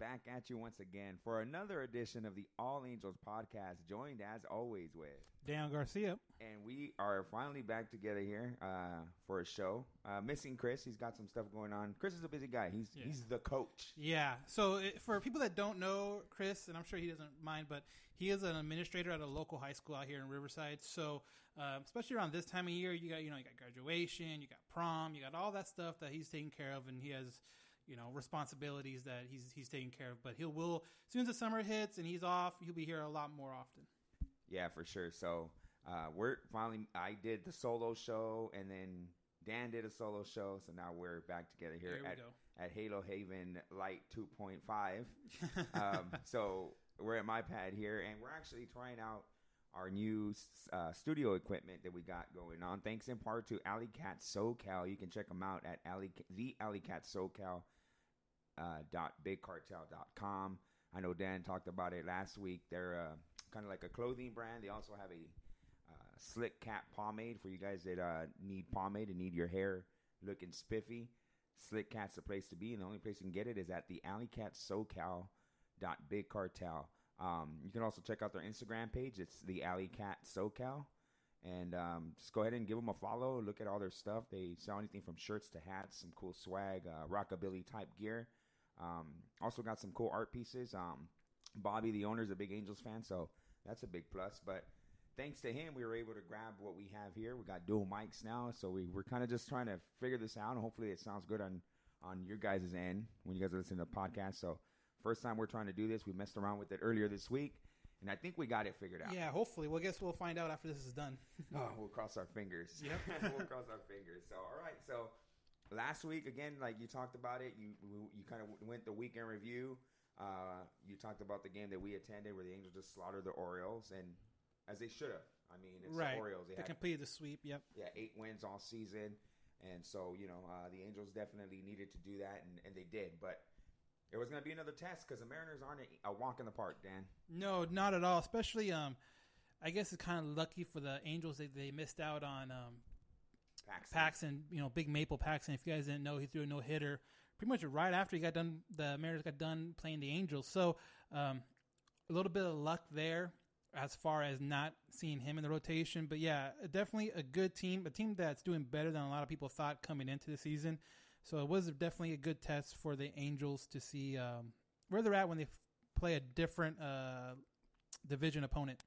back at you once again for another edition of the All Angels podcast, joined as always with Dan Garcia. And we are finally back together here uh, for a show. Uh, missing Chris, he's got some stuff going on. Chris is a busy guy. He's Yeah. he's the coach. Yeah. So it, for people that don't know Chris, and I'm sure he doesn't mind, but he is an administrator at a local high school out here in Riverside. So um, especially around this time of year, you got you know you got graduation, you got prom, you got all that stuff that he's taking care of, and he has you know responsibilities that he's he's taking care of. But he'll will as soon as the summer hits and he's off, he'll be here a lot more often. Yeah, for sure. So uh, we're finally. I did the solo show, and then Dan did a solo show. So now we're back together here at go. at Halo Haven Light 2.5. um, so we're at my pad here, and we're actually trying out our new uh, studio equipment that we got going on. Thanks in part to Alley Cat SoCal. You can check them out at Alley the Alley Cat SoCal uh, dot bigcartel.com. I know Dan talked about it last week. They're uh, kind of like a clothing brand. They also have a uh, slick cat pomade for you guys that uh, need pomade and need your hair looking spiffy. Slick Cat's the place to be, and the only place you can get it is at the Alley Cat SoCal dot big cartel. Um, you can also check out their Instagram page. It's the Alley Cat SoCal, and um, just go ahead and give them a follow. Look at all their stuff. They sell anything from shirts to hats, some cool swag, uh, rockabilly type gear. Um, also got some cool art pieces. Um, Bobby, the owner, is a big Angels fan, so that's a big plus. But thanks to him, we were able to grab what we have here. We got dual mics now, so we, we're kind of just trying to figure this out, and hopefully it sounds good on on your guys' end when you guys are listening to the podcast. So first time we're trying to do this, we messed around with it earlier this week, and I think we got it figured out. Yeah. Hopefully, well, I guess we'll find out after this is done. Oh, we'll cross our fingers. Yep. we'll cross our fingers. So, all right. So, last week again, like you talked about it, you you kind of went the weekend review. Uh, you talked about the game that we attended, where the Angels just slaughtered the Orioles, and as they should have. I mean, it's right. the Orioles. They They had completed the sweep. Yep. yeah eight wins all season, and so you know uh, the Angels definitely needed to do that, and, and they did. But it was going to be another test because the Mariners aren't a, a walk in the park, Dan. No, not at all. Especially, um, I guess it's kind of lucky for the Angels that they missed out on um, Paxton. Paxton. You know, Big Maple Paxton. If you guys didn't know, he threw a no hitter pretty much right after he got done. The Mariners got done playing the Angels. So, um, a little bit of luck there as far as not seeing him in the rotation. But yeah, definitely a good team, a team that's doing better than a lot of people thought coming into the season. So it was definitely a good test for the Angels to see um, where they're at when they f- play a different uh, division opponent.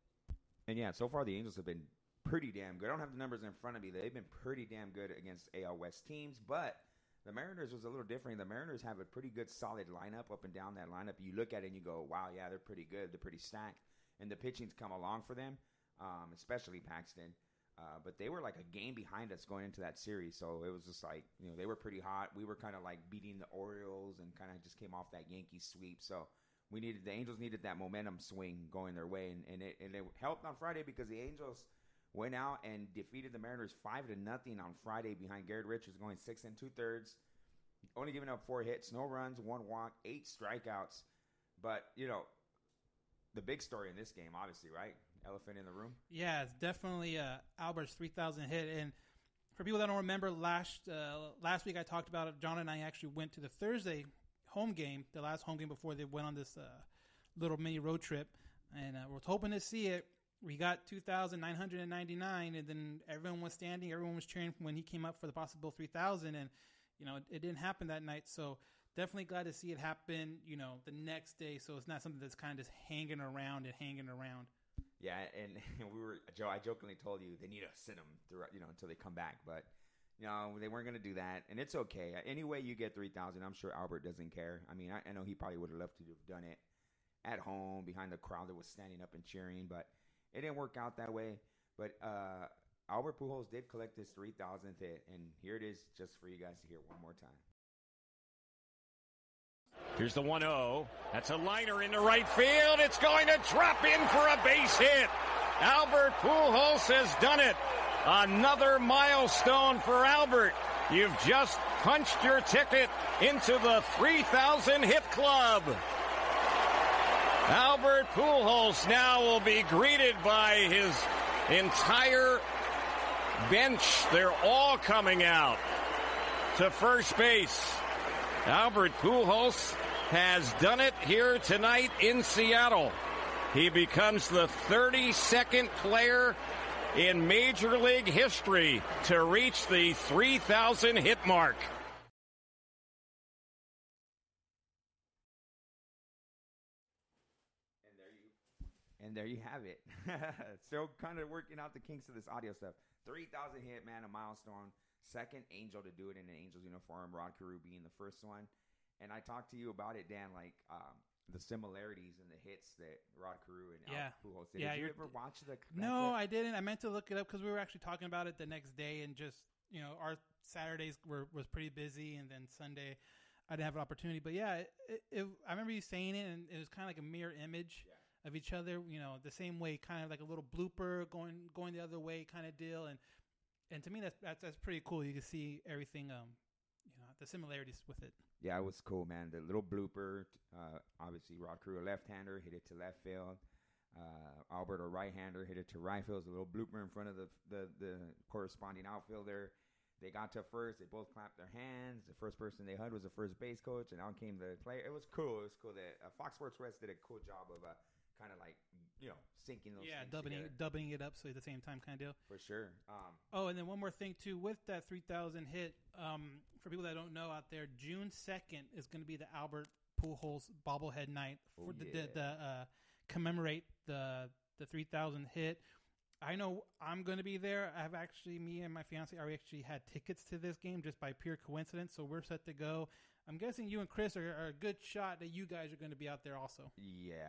And yeah, so far the Angels have been pretty damn good. I don't have the numbers in front of me. They've been pretty damn good against AL West teams, but the Mariners was a little different. The Mariners have a pretty good solid lineup up and down that lineup. You look at it and you go, "Wow, yeah, they're pretty good. They're pretty stacked." And the pitching's come along for them, um, especially Paxton. Uh, but they were like a game behind us going into that series, so it was just like you know they were pretty hot. We were kind of like beating the Orioles and kind of just came off that Yankee sweep. So we needed the Angels needed that momentum swing going their way, and, and it and it helped on Friday because the Angels went out and defeated the Mariners five to nothing on Friday behind Garrett Richards going six and two thirds, only giving up four hits, no runs, one walk, eight strikeouts. But you know, the big story in this game, obviously, right? Elephant in the room. Yeah, it's definitely uh, Albert's 3,000 hit. And for people that don't remember, last uh, last week I talked about it. John and I actually went to the Thursday home game, the last home game before they went on this uh, little mini road trip, and uh, we're hoping to see it. We got 2,999, and then everyone was standing, everyone was cheering when he came up for the possible 3,000, and you know it, it didn't happen that night. So definitely glad to see it happen. You know the next day, so it's not something that's kind of just hanging around and hanging around. Yeah, and, we were Joe. I jokingly told you they need to sit them through, you know, until they come back, but you know they weren't going to do that, and it's okay. Any way you get three thousand, I'm sure Albert doesn't care. I mean, I, I know he probably would have loved to have done it at home behind the crowd that was standing up and cheering, but it didn't work out that way. But uh, Albert Pujols did collect his three thousandth hit, and here it is, just for you guys to hear one more time. Here's the 1 0. That's a liner into right field. It's going to drop in for a base hit. Albert Pujols has done it. Another milestone for Albert. You've just punched your ticket into the 3,000 hit club. Albert Pujols now will be greeted by his entire bench. They're all coming out to first base. Albert Pujols has done it here tonight in Seattle. He becomes the 32nd player in Major League history to reach the 3,000 hit mark. And there you, and there you have it. Still kind of working out the kinks of this audio stuff. 3,000 hit, man, a milestone second Angel to do it in an Angels uniform, Rod Carew being the first one. And I talked to you about it, Dan, like um, the similarities and the hits that Rod Carew and yeah. Al Pujols did. Yeah, did you ever watch the? No, I didn't. I meant to look it up because we were actually talking about it the next day, and just you know, our Saturdays were was pretty busy, and then Sunday I didn't have an opportunity. But yeah, it, it, it, I remember you saying it, and it was kind of like a mirror image of each other. You know, the same way, kind of like a little blooper going going the other way, kind of deal. And and to me, that's that's, that's pretty cool. You can see everything, um, you know, the similarities with it. Yeah, it was cool, man. The little blooper. Uh, obviously, Rod a left-hander, hit it to left field. Uh, Albert, a right-hander, hit it to right field. It a little blooper in front of the the, the corresponding outfielder. They got to first. They both clapped their hands. The first person they hugged was the first base coach, and out came the player. It was cool. It was cool that uh, Fox Sports West did a cool job of uh, kind of like you know syncing those. Yeah, dubbing together. it, dubbing it up so at the same time, kind of deal. for sure. Um, Oh, and then one more thing too. With that three thousand hit, um, for people that don't know out there, June second is going to be the Albert Pujols bobblehead night for Oh, the, yeah. the, the uh, commemorate the the three thousand hit. I know I'm going to be there. I've actually, me and my fiance, already actually had tickets to this game just by pure coincidence. So we're set to go. I'm guessing you and Chris are, are a good shot that you guys are going to be out there also. Yeah,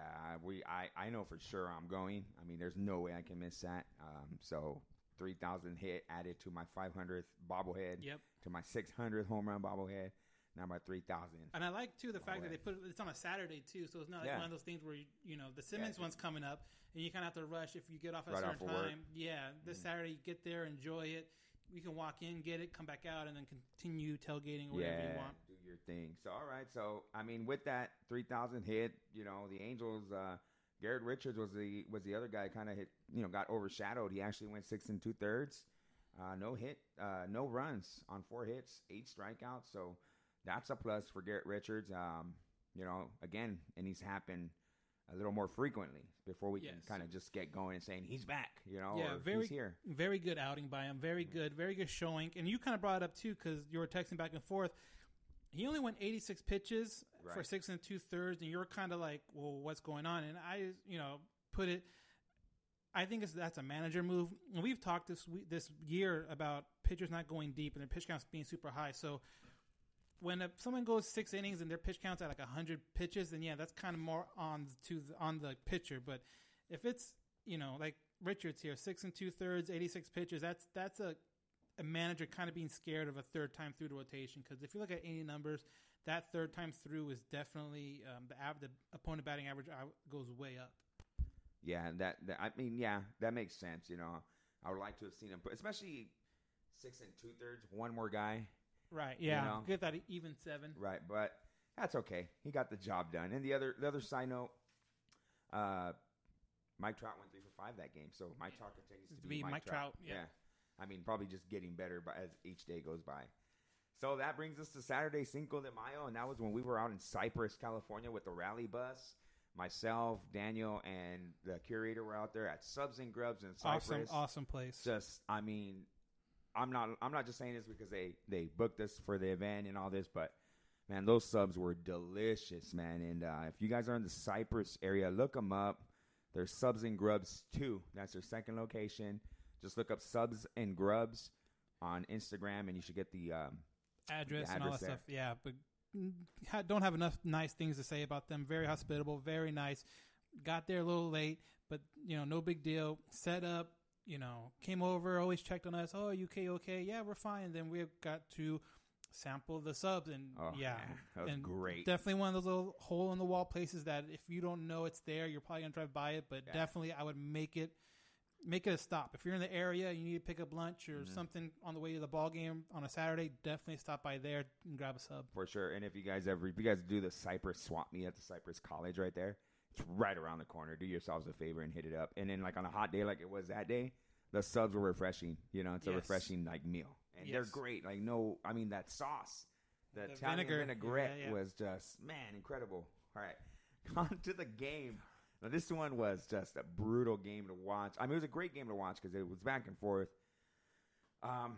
we. I, I know for sure I'm going. I mean, there's no way I can miss that. Um, so 3,000 hit added to my 500th bobblehead. Yep. To my 600th home run bobblehead. Now my 3,000. And I like too the fact that they put it, it's on a Saturday too, so it's not like Yeah. one of those things where you, you know the Simmons Yeah. one's coming up and you kind of have to rush if you get off at a Right off certain of work. time. Yeah, this Saturday you get there, enjoy it. You can walk in, get it, come back out, and then continue tailgating or whatever yeah, you want. Your thing. So all right. So I mean, with that 3,000 hit, you know, the Angels. Uh, Garrett Richards was the was the other guy. Kind of hit. You know, got overshadowed. He actually went six and two thirds. Uh, no hit, uh, no runs on four hits, eight strikeouts. So that's a plus for Garrett Richards. Um, you know, again, and he's happened a little more frequently before we can kind of just get going and saying he's back. You know, yeah, very he's here. very good outing by him. Very good, very good showing. And you kind of brought it up too because you were texting back and forth. He only went 86 pitches for six and two thirds, and you're kind of like, "Well, what's going on?" And I, you know, put it. I think it's, that's a manager move. And we've talked this we- this year about pitchers not going deep and their pitch counts being super high. So when a, someone goes six innings and their pitch counts at like hundred pitches, then yeah, that's kind of more on to the, on the pitcher. But if it's you know like Richards here, six and two thirds, eighty six pitches, that's that's a a manager kind of being scared of a third time through the rotation because if you look at any numbers, that third time through is definitely um, the av- the opponent batting average goes way up. Yeah, that, that I mean, yeah, that makes sense. You know, I would like to have seen him, especially six and two thirds, one more guy, Right. Yeah. know? Get that even seven. right? But that's okay. He got the job done. And the other, the other side note, uh, Mike Trout went three for five that game, so Mike Trout continues to To be, be Mike, Mike Trout. Trout, yeah. I mean, probably just getting better by, as each day goes by. So that brings us to Saturday Cinco de Mayo, and that was when we were out in Cypress, California, with the rally bus. Myself, Daniel, and the curator were out there at Subs and Grubs in Cypress. Awesome, awesome place. Just, I mean, I'm not, I'm not just saying this because they they booked us for the event and all this, but man, those subs were delicious, man. And uh, if you guys are in the Cypress area, look them up. There's Subs and Grubs too. That's their second location. Just look up Subs and Grubs on Instagram, and you should get the um, address, the and all that there. stuff. Yeah, but don't have enough nice things to say about them. Very hospitable, very nice. Got there a little late, but you know, no big deal. Set up, you know, came over, always checked on us. Oh, UK okay? Yeah, we're fine. Then we got to sample the subs, and Oh, yeah, man, that was and great. Definitely one of those little hole in the wall places that if you don't know it's there, you're probably gonna drive by it. But Yeah. definitely, I would make it make it a stop. If you're in the area, you need to pick up lunch or Mm-hmm. something on the way to the ball game on a Saturday. Definitely stop by there and grab a sub. for sure. And if you guys ever, if you guys do the Cypress swap meet at the Cypress College right there, it's right around the corner. Do yourselves a favor and hit it up. And then like on a hot day like it was that day, the subs were refreshing. You know, it's a Yes. refreshing like meal, and they're great. Like no, I mean that sauce, the, The vinegar. vinaigrette Yeah, yeah. was just man incredible. All right, on to the game. Now this one was just a brutal game to watch. I mean, it was a great game to watch because it was back and forth. Um,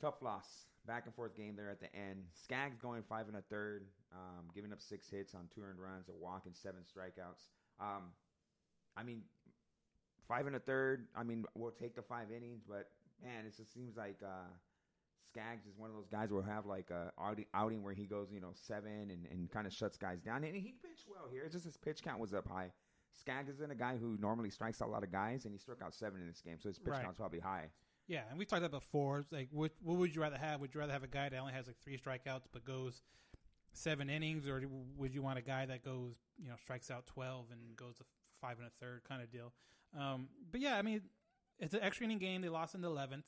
tough loss, back and forth game there at the end. Skaggs going five and a third, um, giving up six hits on two earned runs, a walk, and seven strikeouts. Um, I mean, five and a third. I mean, we'll take the five innings, but man, it just seems like uh, Skaggs is one of those guys who will have like a outing, outing where he goes, you know, seven and, and kind of shuts guys down. And he pitched well here. It's just his pitch count was up high. Skaggs isn't a guy who normally strikes out a lot of guys, and he struck out seven in this game, so his pitch Right. count's probably high. Yeah, and we talked about before. Like, what, what would you rather have? Would you rather have a guy that only has like three strikeouts but goes seven innings, or would you want a guy that goes, you know, strikes out twelve and goes to five and a third kind of deal? Um, but yeah, I mean, it's an extra inning game. They lost in the eleventh.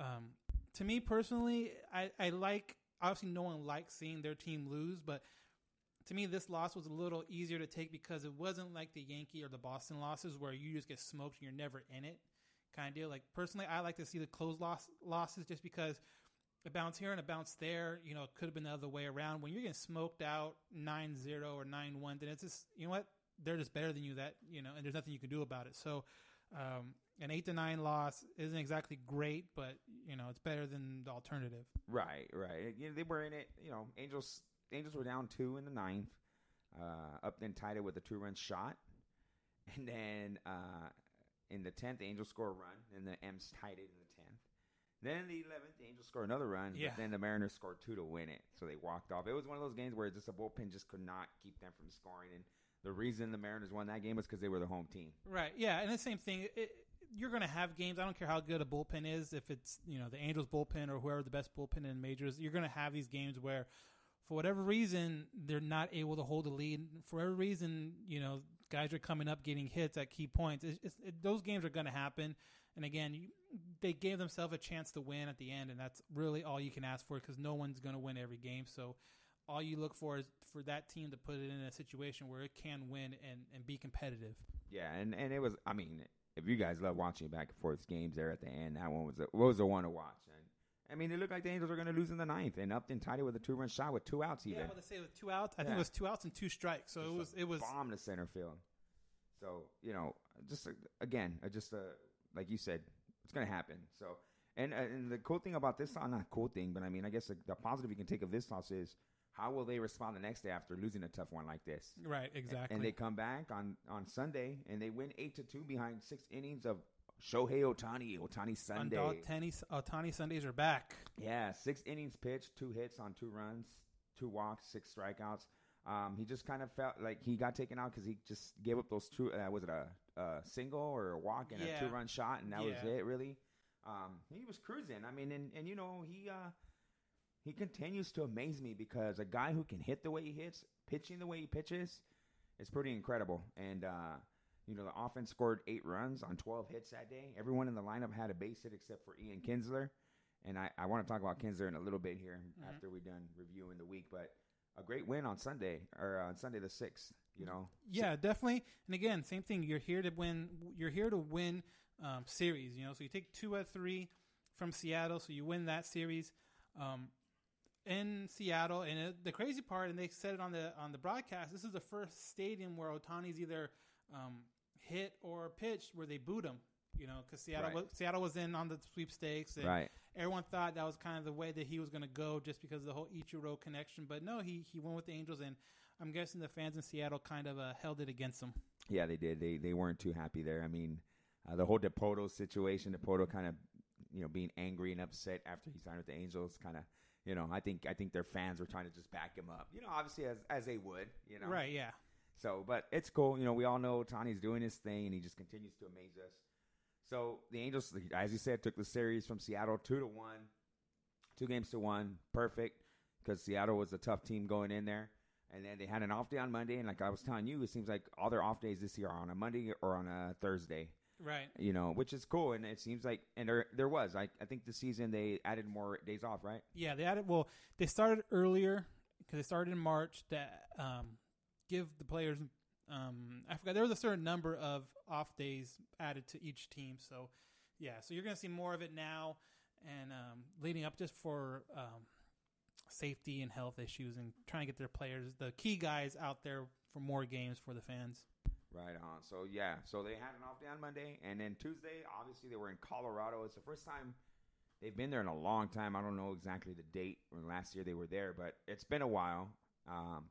Um, to me personally, I, I like. Obviously, no one likes seeing their team lose, but to me, this loss was a little easier to take because it wasn't like the Yankee or the Boston losses where you just get smoked and you're never in it kind of deal. Like personally, I like to see the close loss losses just because a bounce here and a bounce there, you know, it could have been the other way around. When you're getting smoked out 9-0 or 9-1, then it's just, you know what? They're just better than you that, you know, and there's nothing you can do about it. So, um, an 8 to 9 loss isn't exactly great, but you know, it's better than the alternative. Right, right. You know, they were in it. You know, Angels. Angels were down two in the ninth. Uh, Upton tied it with a two-run shot, and then uh, in the tenth, the Angels score a run, and the M's tied it in the tenth. Then in the eleventh, the Angels score another run, Yeah. but then the Mariners scored two to win it, so they walked off. It was one of those games where just a bullpen just could not keep them from scoring, and the reason the Mariners won that game was because they were the home team. Right. Yeah, and the same thing. It, you're going to have games. I don't care how good a bullpen is. If it's you know the Angels bullpen or whoever the best bullpen in majors, you're going to have these games where, for whatever reason, they're not able to hold the lead. For whatever reason, you know guys are coming up getting hits at key points. It's, it's, it, those games are going to happen. And again, you, they gave themselves a chance to win at the end, and that's really all you can ask for because no one's going to win every game. So all you look for is for that team to put it in a situation where it can win and, and be competitive. Yeah, and, and it was. I mean, if you guys love watching back and forth games there at the end, that one was a, was the one to watch. And I mean, it looked like the Angels were going to lose in the ninth, and Upton tied it with a two run shot with two outs. Even Yeah, what they say with two outs. I think it was two outs and two strikes. So it was it was bomb to center field. So you know, just again, just uh, like you said, it's going to happen. So. And, uh, and the cool thing about this, uh, not cool thing, but I mean, I guess the, the positive you can take of this loss is how will they respond the next day after losing a tough one like this? right exactly. And they come back on, on Sunday and they win eight to two behind six innings of Shohei Ohtani. Ohtani Sunday. Tennis Ohtani Sundays are back. Yeah, six innings pitched, two hits on two runs, two walks, six strikeouts. Um, he just kind of felt like he got taken out because he just gave up those two. Uh, was it a, a single or a walk and Yeah. a two run shot, and that was it really. Um, he was cruising. I mean, and, and you know he uh, he continues to amaze me because a guy who can hit the way he hits, pitching the way he pitches, is pretty incredible. And uh, you know the offense scored eight runs on twelve hits that day. Everyone in the lineup had a base hit except for Ian Kinsler. And I, I want to talk about Kinsler in a little bit here Mm-hmm. after we're done reviewing the week. But a great win on Sunday or on Sunday the sixth. You know, Yeah, definitely. And again, same thing. You're here to win. You're here to win um, series. You know, so you take two out of three from Seattle, so you win that series. Um, in Seattle, and it, the crazy part, and they said it on the on the broadcast. This is the first stadium where Ohtani's either um, hit or pitched where they booed him. You know, because Seattle Right. was, Seattle was in on the sweepstakes, and Right. everyone thought that was kind of the way that he was going to go, just because of the whole Ichiro connection. But no, he he went with the Angels, and I'm guessing the fans in Seattle kind of uh, held it against him. Yeah, they did. They they weren't too happy there. I mean, uh, the whole Dipoto situation, Dipoto kind of, you know, being angry and upset after he signed with the Angels, kind of, you know, I think I think their fans were trying to just back him up. You know, obviously as as they would, you know. Right? Yeah. So, but it's cool. You know, we all know Tani's doing his thing, and he just continues to amaze us. So the Angels, as you said, took the series from Seattle two to one, two games to one, perfect, because Seattle was a tough team going in there. And then they had an off day on Monday, and like I was telling you, it seems like all their off days this year are on a Monday or on a Thursday. Right. You know, which is cool, and it seems like, and there there was, I I think this season they added more days off, right? Yeah, they added. Well, they started earlier because they started in March That um, give the players. Um, I forgot there was a certain number of off days added to each team. So, yeah, so you're going to see more of it now and um, leading up just for um, safety and health issues and trying to get their players, the key guys, out there for more games for the fans. Right on. So yeah, so they had an off day on Monday, and then Tuesday, obviously they were in Colorado. It's the first time they've been there in a long time. I don't know exactly the date when last year they were there, but it's been a while. Um,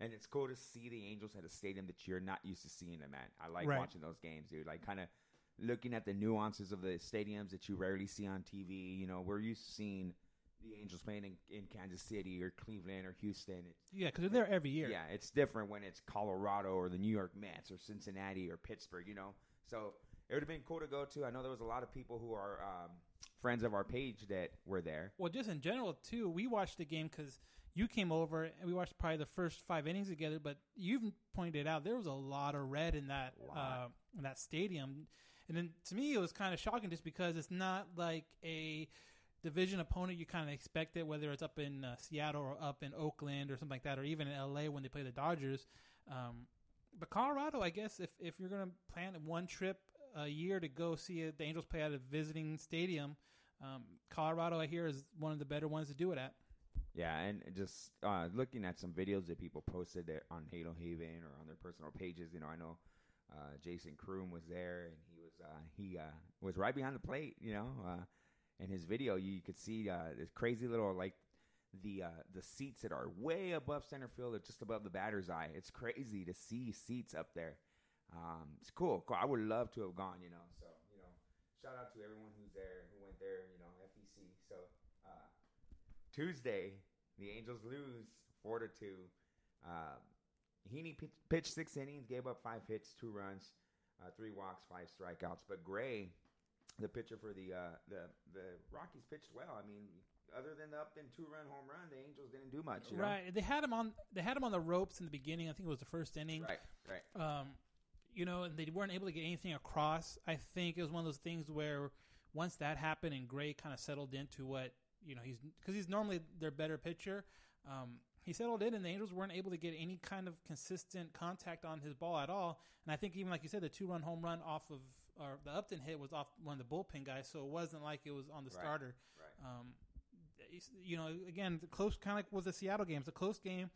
and it's cool to see the Angels at a stadium that you're not used to seeing them at. I like Right. watching those games, dude. Like kind of looking at the nuances of the stadiums that you rarely see on TV. You know, we're used to seeing the Angels playing in, in Kansas City or Cleveland or Houston. It's, Yeah, because they're there every year. yeah, it's different when it's Colorado or the New York Mets or Cincinnati or Pittsburgh, you know. So it would have been cool to go to. I know there was a lot of people who are um, friends of our page that were there. Well, just in general too, we watched the game because you came over and we watched probably the first five innings together. But you've pointed out there was a lot of red in that uh, in that stadium, and then to me it was kind of shocking just because it's not like a division opponent you kind of expect it, whether it's up in uh, Seattle or up in Oakland or something like that, or even in LA when they play the Dodgers. Um, but Colorado, I guess, if if you're gonna plan one trip a year to go see the Angels play at a visiting stadium. Um, Colorado, I hear, is one of the better ones to do it at. Yeah, and just uh, looking at some videos that people posted there on Halo Haven or on their personal pages. You know, I know uh, Jason Kroom was there, and he was uh, he uh, was right behind the plate. You know, uh, in his video, you could see uh, this crazy little like the the seats that are way above center field, or just above the batter's eye. It's crazy to see seats up there. Um, it's cool. cool. I would love to have gone. You know, so you know, shout out to everyone who's there. You know, FEC. So. Uh, Tuesday, the Angels lose four to two. Uh, Heaney pitch, pitched six innings, gave up five hits, two runs, uh, three walks, five strikeouts. But Gray, the pitcher for the uh, the the Rockies, pitched well. I mean, other than the Upton two run home run, the Angels didn't do much. You know? Right. They had him on. They had him on the ropes in the beginning. I think it was the first inning. right, right. Um, you know, and they weren't able to get anything across. I think it was one of those things where once that happened and Gray kind of settled into what you know he's because he's normally their better pitcher. Um, he settled in, and the Angels weren't able to get any kind of consistent contact on his ball at all. And I think even like you said, the two run home run off of or the Upton hit was off one of the bullpen guys, so it wasn't like it was on the Right. starter. Right. Um, you know, again, the close kind of like with the Seattle game. It's a close game,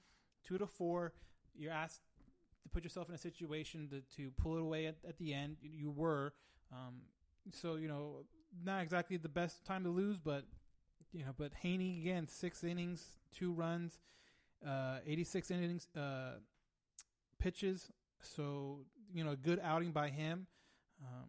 two to four. You're asked to put yourself in a situation to, to pull it away at, at the end. You, you were, um, so you know, not exactly the best time to lose, but you know, but Heaney again, six innings, two runs, uh, 86 innings, uh, pitches. So you know, a good outing by him. Um,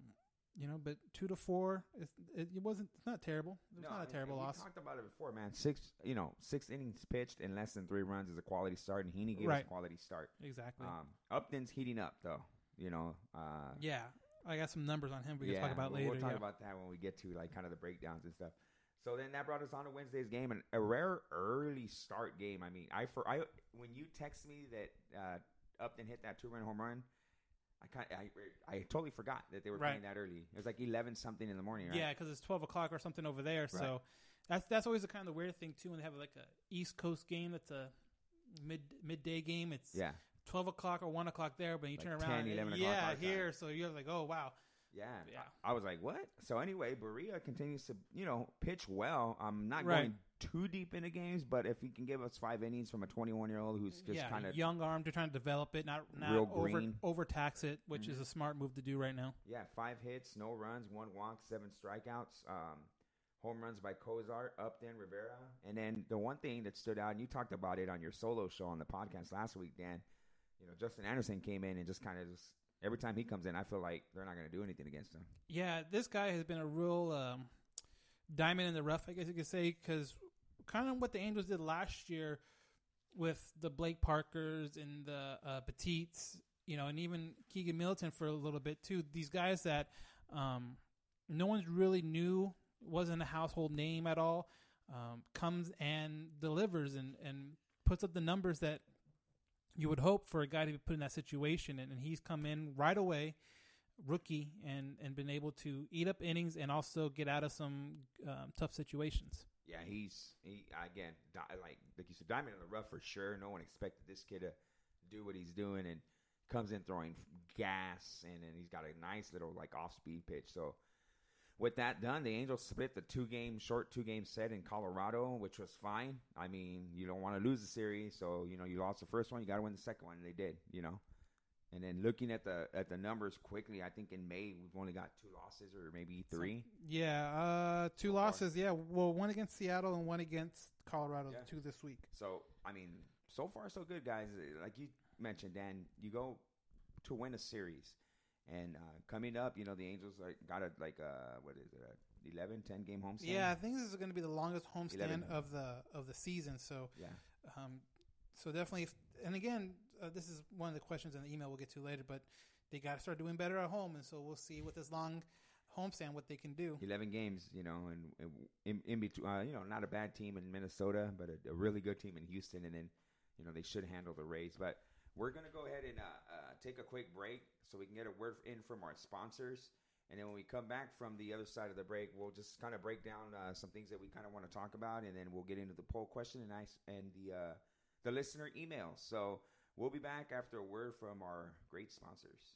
you know, but two to four, it, it, it wasn't. It's not terrible. It was No, not a terrible and loss. We talked about it before, man. Six, you know, six innings pitched in less than three runs is a quality start, and Heaney gave us a quality start. Exactly. Um, Upton's heating up, though. You know, uh, yeah, I got some numbers on him. We can talk about we'll- later. We'll talk yeah. about that when we get to like kind of the breakdowns and stuff. So then that brought us on to Wednesday's game, and a rare early start game. I mean, I for I when you text me that uh, Upton hit that two run home run, I kind I I totally forgot that they were Right. playing that early. It was like eleven something in the morning, right? Yeah, because it's twelve o'clock or something over there. So that's that's always a kind of weird thing too when they have like a East Coast game that's a mid midday game. It's yeah. twelve o'clock or one o'clock there, but you Like turn 10, around, 11 o'clock yeah, here. So you're like, oh wow. Yeah, Yeah. I, I was like, what? So anyway, Barria continues to you know pitch well. I'm not Right. going too deep into games, but if he can give us five innings from a 21 year old who's just yeah, kind of young arm. They're trying to develop it, not not Real over green. Mm-hmm. overtax it, which is a smart move to do right now. yeah, five hits, no runs, one walk, seven strikeouts. Um, home runs by Cozart, Upton, Rivera, and then the one thing that stood out, and you talked about it on your solo show on the podcast last week, Dan. You know, Justin Anderson came in and just kind of just every time he comes in, I feel like they're not going to do anything against him. Yeah, this guy has been a real um, diamond in the rough, I guess you could say, because kind of what the Angels did last year with the Blake Parkers and the uh, Petits, you know, and even Keynan Middleton for a little bit too. These guys that um, no one's really knew, wasn't a household name at all, um, comes and delivers and, and puts up the numbers that you would hope for a guy to be put in that situation. And, and he's come in right away rookie and and been able to eat up innings and also get out of some um, tough situations. Yeah, he's he again di- like like you said, diamond in the rough for sure. No one expected this kid to do what he's doing, and comes in throwing gas, and then he's got a nice little like off speed pitch. So with that done, the Angels split the two game short two game set in Colorado, which was fine. I mean, you don't want to lose the series, so you know you lost the first one, you got to win the second one, and they did. You know. And then looking at the at the numbers quickly, I think in May we've only got two losses or maybe three. Yeah, uh, two losses. Yeah, well, one against Seattle and one against Colorado. Yeah. Two this week. So I mean, so far so good, guys. Like you mentioned, Dan, you go to win a series, and uh, coming up, you know the Angels like got a like uh what is it, a 11, 10 game homestand? Yeah, I think this is going to be the longest homestand of the of the season. So, yeah, um, so definitely. If, and again, uh, this is one of the questions in the email we'll get to later. But they got to start doing better at home, and so we'll see with this long homestand what they can do. eleven games. You know, and, and in, in between, uh, you know, not a bad team in Minnesota, but a, a really good team in Houston, and then you know they should handle the Rays. But we're gonna go ahead and uh, uh, take a quick break so we can get a word in from our sponsors. And then when we come back from the other side of the break, we'll just kind of break down uh, some things that we kind of want to talk about, and then we'll get into the poll question and I and the uh, the listener email. So we'll be back after a word from our great sponsors.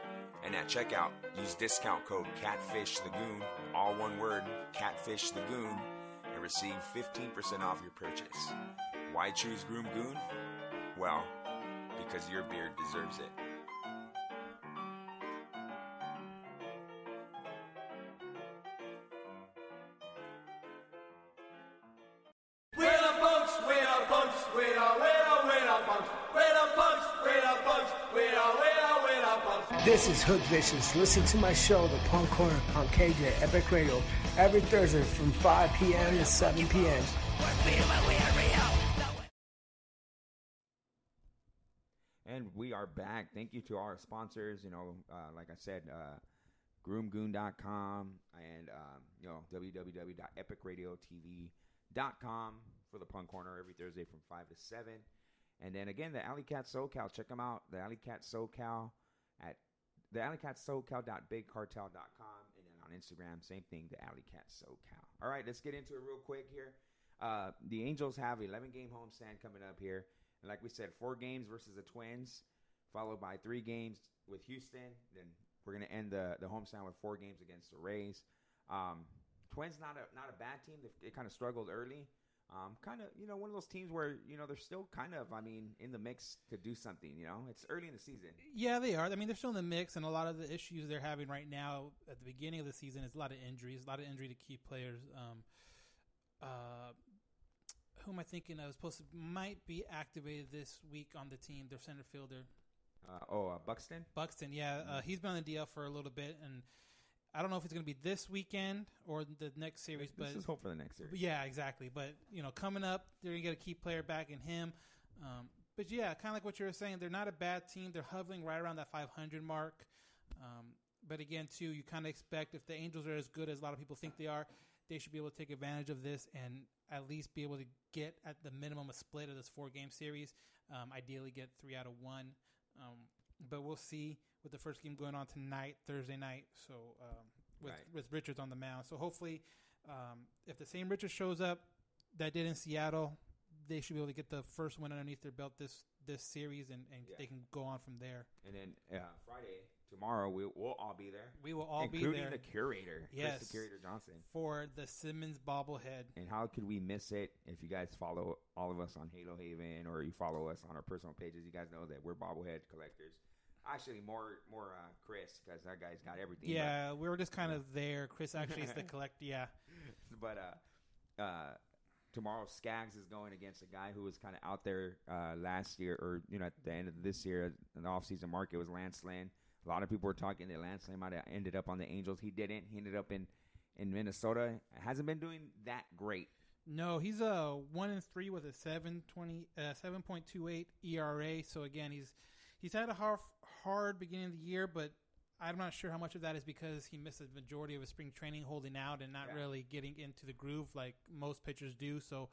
And at checkout, use discount code CATFISHTheGoon, all one word, Catfish the Goon, and receive 15% off your purchase. Why choose Groom Goon? Well, because your beard deserves it. Listen to my show, The Punk Corner, on KJ Epic Radio, every Thursday from 5 p.m. to 7 p.m. And we are back. Thank you to our sponsors. You know, uh, like I said, uh, groomgoon.com and, um, you know, www.epicradiotv.com for the Punk Corner every Thursday from 5 to 7. And then again, the Alley Cat SoCal. Check them out. The Alley Cat SoCal at the alleycatsocal.bigcartel.com. And then on Instagram, same thing, the Alley Cat SoCal. All right, let's get into it real quick here. Uh, the Angels have 11 game homestand coming up here. And like we said, four games versus the Twins, followed by three games with Houston. Then we're gonna end the the homestand with four games against the Rays. Um, Twins not a not a bad team. They, they kind of struggled early. Um, kind of you know one of those teams where you know they're still kind of I mean in the mix to do something. You know, it's early in the season. Yeah, they are. I mean, they're still in the mix, and a lot of the issues they're having right now at the beginning of the season is a lot of injuries, a lot of injury to key players. Um, uh, who am I thinking of? Supposed to might be activated this week on the team. Their center fielder Uh, oh, uh, Buxton. Buxton. Yeah, uh, he's been on the DL for a little bit, and I don't know if it's going to be this weekend or the next series, This but is hope for the next series. yeah, exactly. But you know, coming up, they're gonna get a key player back in him. Um, but yeah, kind of like what you were saying, they're not a bad team. They're hovering right around that 500 mark. Um, but again, too, you kind of expect if the Angels are as good as a lot of people think they are, they should be able to take advantage of this and at least be able to get at the minimum a split of this four game series. Um, ideally, get three out of one. Um, but we'll see with the first game going on tonight, Thursday night. So um, with Right. with Richards on the mound. So hopefully, um, if the same Richards shows up that did in Seattle, they should be able to get the first win underneath their belt this this series, and, and Yeah. they can go on from there. And then uh, Friday, tomorrow, we, we'll all be there. We will all be including there the curator, Chris Yes. the curator Johnson. for the Simmons bobblehead. And how could we miss it if you guys follow all of us on Halo Haven or you follow us on our personal pages? You guys know that we're bobblehead collectors. Actually, more more uh, Chris because that guy's got everything. but- Yeah, we were just kind of there. Chris actually is the collect. Yeah, but uh, uh, tomorrow Skaggs is going against a guy who was kind of out there uh, last year, or you know, at the end of this year, in the offseason market was Lance Lynn. A lot of people were talking that Lance Lynn might have ended up on the Angels. He didn't. He ended up in in Minnesota. Hasn't been doing that great. no, he's a one and three with a seven twenty uh, seven point two eight ERA. So again, he's he's had a hard hard beginning of the year, but I'm not sure how much of that is because he missed the majority of his spring training holding out and not Yeah. really getting into the groove like most pitchers do. So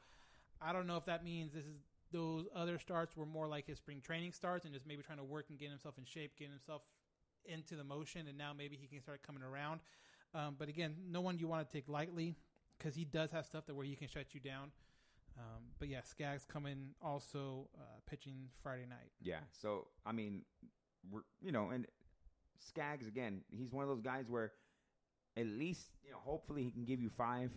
I don't know if that means this is those other starts were more like his spring training starts and just maybe trying to work and get himself in shape, getting himself into the motion, and now maybe he can start coming around. Um, but again, no one you want to take lightly because he does have stuff that where he can shut you down. Um, but yeah, Skaggs coming also uh, pitching Friday night. Yeah. So I mean, you know, and Skaggs again, he's one of those guys where at least you know, hopefully he can give you five.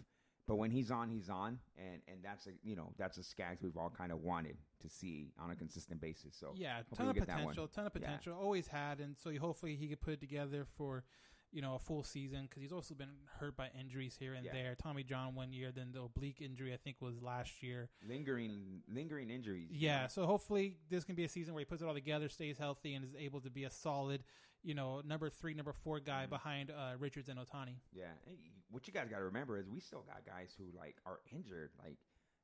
But when he's on, he's on, and and that's a you know that's a Skaggs we've all kind of wanted to see on a consistent basis. So Yeah, ton of potential, ton of potential. Always had, and so hopefully he could put it together for, you know, a full season because he's also been hurt by injuries here and Yeah. there. Tommy John one year, then the oblique injury I think was last year. lingering lingering injuries. Yeah, so hopefully this can be a season where he puts it all together, stays healthy, and is able to be a solid, you know, number three, number four guy Mm-hmm. behind uh, Richards and Ohtani. Yeah. And y- what you guys got to remember is we still got guys who like are injured. Like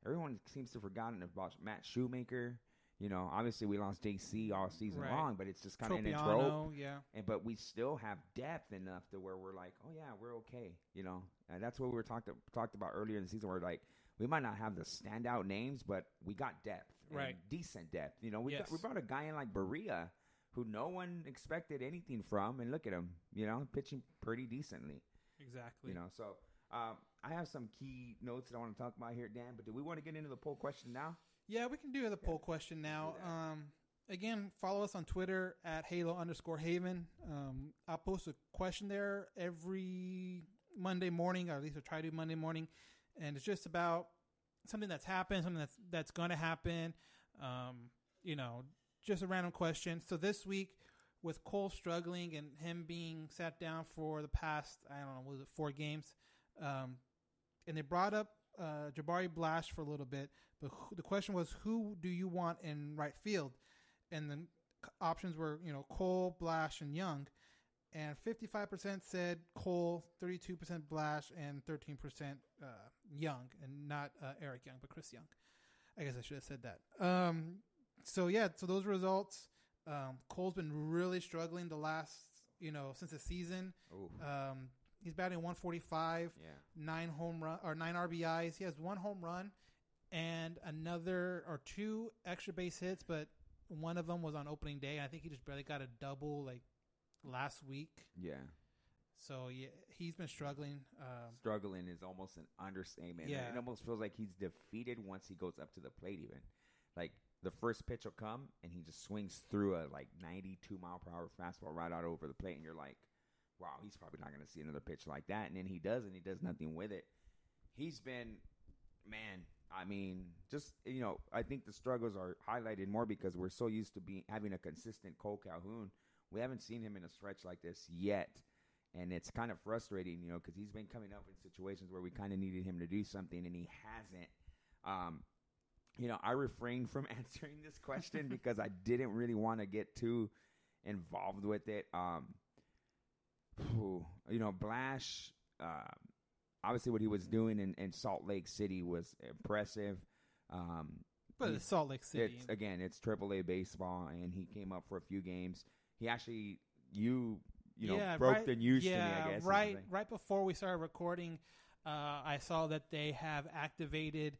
everyone seems to have forgotten about Matt Shoemaker. You know, obviously we lost JC all season Right. long, but it's just kind of in a trope. Yeah. And but we still have depth enough to where we're like, oh yeah, we're okay. You know, and that's what we were talked talked about earlier in the season. Where like we might not have the standout names, but we got depth, and Right. Decent depth. You know, we got, we brought a guy in like Barria, who no one expected anything from, and look at him. You know, pitching pretty decently. Exactly. You know, so um, I have some key notes that I want to talk about here, Dan. But do we want to get into the poll question now? Yeah, we can do the poll question now. Um, again, follow us on Twitter at Halo underscore Haven. Um, I'll post a question there every Monday morning, or at least I'll try to do Monday morning, and it's just about something that's happened, something that's that's going to happen. Um, you know, just a random question. So this week, with Cole struggling and him being sat down for the past, I don't know, was it four games? Um, and they brought up uh, Jabari Blash for a little bit, but who, the question was, who do you want in right field? And the options were, you know, Cole, Blash, and Young. And 55% said Cole, 32% Blash, and 13% uh, Young, and not uh, Eric Young, but Chris Young. I guess I should have said that. Um, so yeah, so those results. Um, Cole's been really struggling the last, you know, since the season. Um, he's batting 145 yeah. nine home run or nine RBIs. He has one home run and another or two extra base hits, but one of them was on opening day. I think he just barely got a double like last week. Yeah. So yeah, he's been struggling. Um, struggling is almost an understatement. Yeah. It almost feels like he's defeated once he goes up to the plate even. Like the first pitch will come and he just swings through a like 92 mile per hour fastball right out over the plate and you're like, wow, he's probably not going to see another pitch like that. And then he does and he does nothing with it. He's been, man, I mean, just, you know, I think the struggles are highlighted more because we're so used to being having a consistent Cole Calhoun. We haven't seen him in a stretch like this yet and it's kind of frustrating, you know, because he's been coming up in situations where we kind of needed him to do something, and he hasn't. Um, you know, I refrained from answering this question because I didn't really want to get too involved with it. Um, You know, Blash. Uh, obviously, what he was doing in, in Salt Lake City was impressive. Um, But it's Salt Lake City. it's again, it's AAA baseball, and he came up for a few games. He actually, you, you know, broke right, the news yeah, to me. I guess right, right before we started recording, uh, I saw that they have activated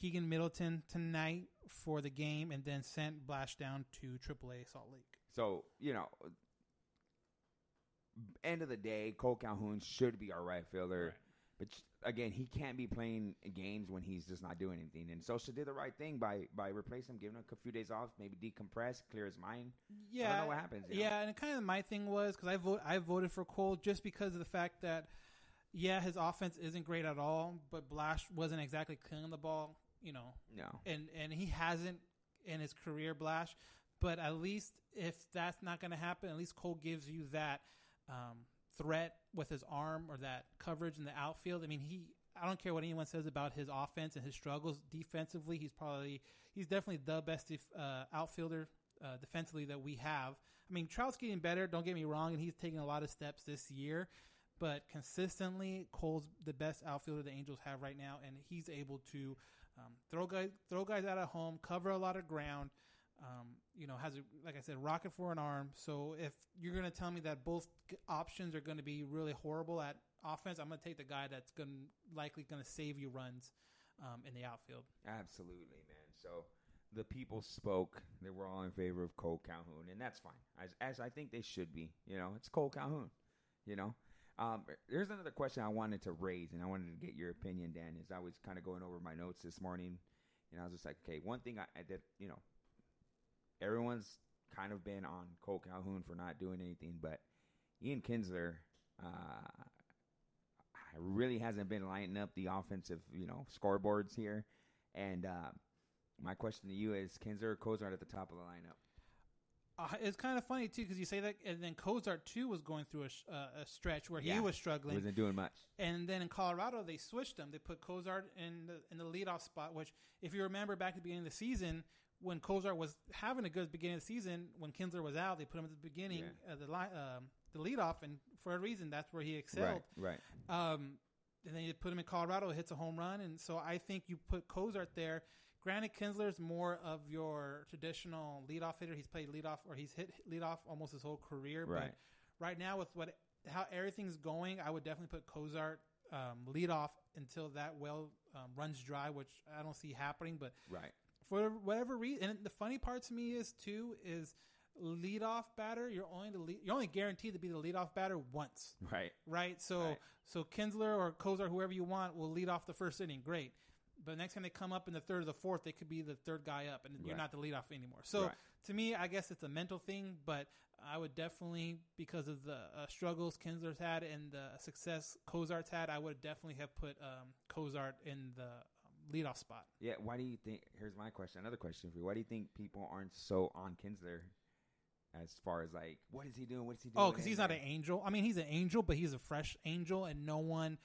Keynan Middleton tonight for the game, and then sent Blash down to AAA Salt Lake. So you know, end of the day, Cole Calhoun should be our right fielder. But again, he can't be playing games when he's just not doing anything. And Scioscia did the right thing by by replacing him, giving him a few days off, maybe decompress, clear his mind. Yeah, I don't know what happens. you know? Yeah, and kind of my thing was because I vote I voted for Cole just because of the fact that yeah, his offense isn't great at all, but Blash wasn't exactly clearing the ball, you know, no. and and he hasn't in his career, Blash. But at least if that's not going to happen, at least Cole gives you that um, threat with his arm or that coverage in the outfield. I mean, he. I don't care what anyone says about his offense and his struggles defensively. He's probably he's definitely the best def, uh, outfielder uh, defensively that we have. I mean, Trout's getting better. Don't get me wrong, and he's taking a lot of steps this year. But consistently, Cole's the best outfielder the Angels have right now, and he's able to um, throw guys throw guys out at home, cover a lot of ground. Um, you know, has a, like I said, rocket for an arm. So if you're going to tell me that both options are going to be really horrible at offense, I'm going to take the guy that's going likely going to save you runs um, in the outfield. Absolutely, man. So the people spoke. They were all in favor of Cole Calhoun, and that's fine. As, as I think they should be. You know, it's Cole Calhoun. You know, um, there's another question I wanted to raise, and I wanted to get your opinion, Dan. Is I was kind of going over my notes this morning, and I was just like, okay, one thing I, I did, you know, everyone's kind of been on Cole Calhoun for not doing anything, but Ian Kinsler. Uh, really hasn't been lighting up the offensive, you know, scoreboards here. And uh, my question to you is: Kinsler or Cozart at the top of the lineup? Uh, it's kind of funny too because you say that, and then Cozart too was going through a, uh, a stretch where Yeah. he was struggling. Wasn't doing much. And then in Colorado, they switched him. They put Cozart in the in the leadoff spot. Which, if you remember back at the beginning of the season, when Cozart was having a good beginning of the season, when Kinsler was out, they put him at the beginning, Yeah. uh, the li- um, the leadoff, and for a reason, that's where he excelled. Right, right. Um, and then you put him in Colorado, hits a home run, and so I think you put Cozart there. Granted, Kinsler's more of your traditional leadoff hitter. He's played leadoff or he's hit leadoff almost his whole career. Right. But right now, with what how everything's going, I would definitely put Cozart um, leadoff until that well um, runs dry, which I don't see happening. But Right. For whatever reason, and the funny part to me is too is leadoff batter. You're only the lead, you're only guaranteed to be the leadoff batter once Right. right? So Right. so Kinsler or Cozart, whoever you want, will lead off the first inning. Great. But next time they come up in the third or the fourth, they could be the third guy up, and you're Right. not the leadoff anymore. So Right. to me, I guess it's a mental thing, but I would definitely, because of the uh, struggles Kinsler's had and the success Cozart's had, I would definitely have put um, Cozart in the leadoff spot. Yeah. Why do you think? Here's my question. Another question for you. Why do you think people aren't so on Kinsler? As far as like, what is he doing? What is he doing? Oh, because he's not an angel. I mean, he's an angel, but he's a fresh angel, and no one.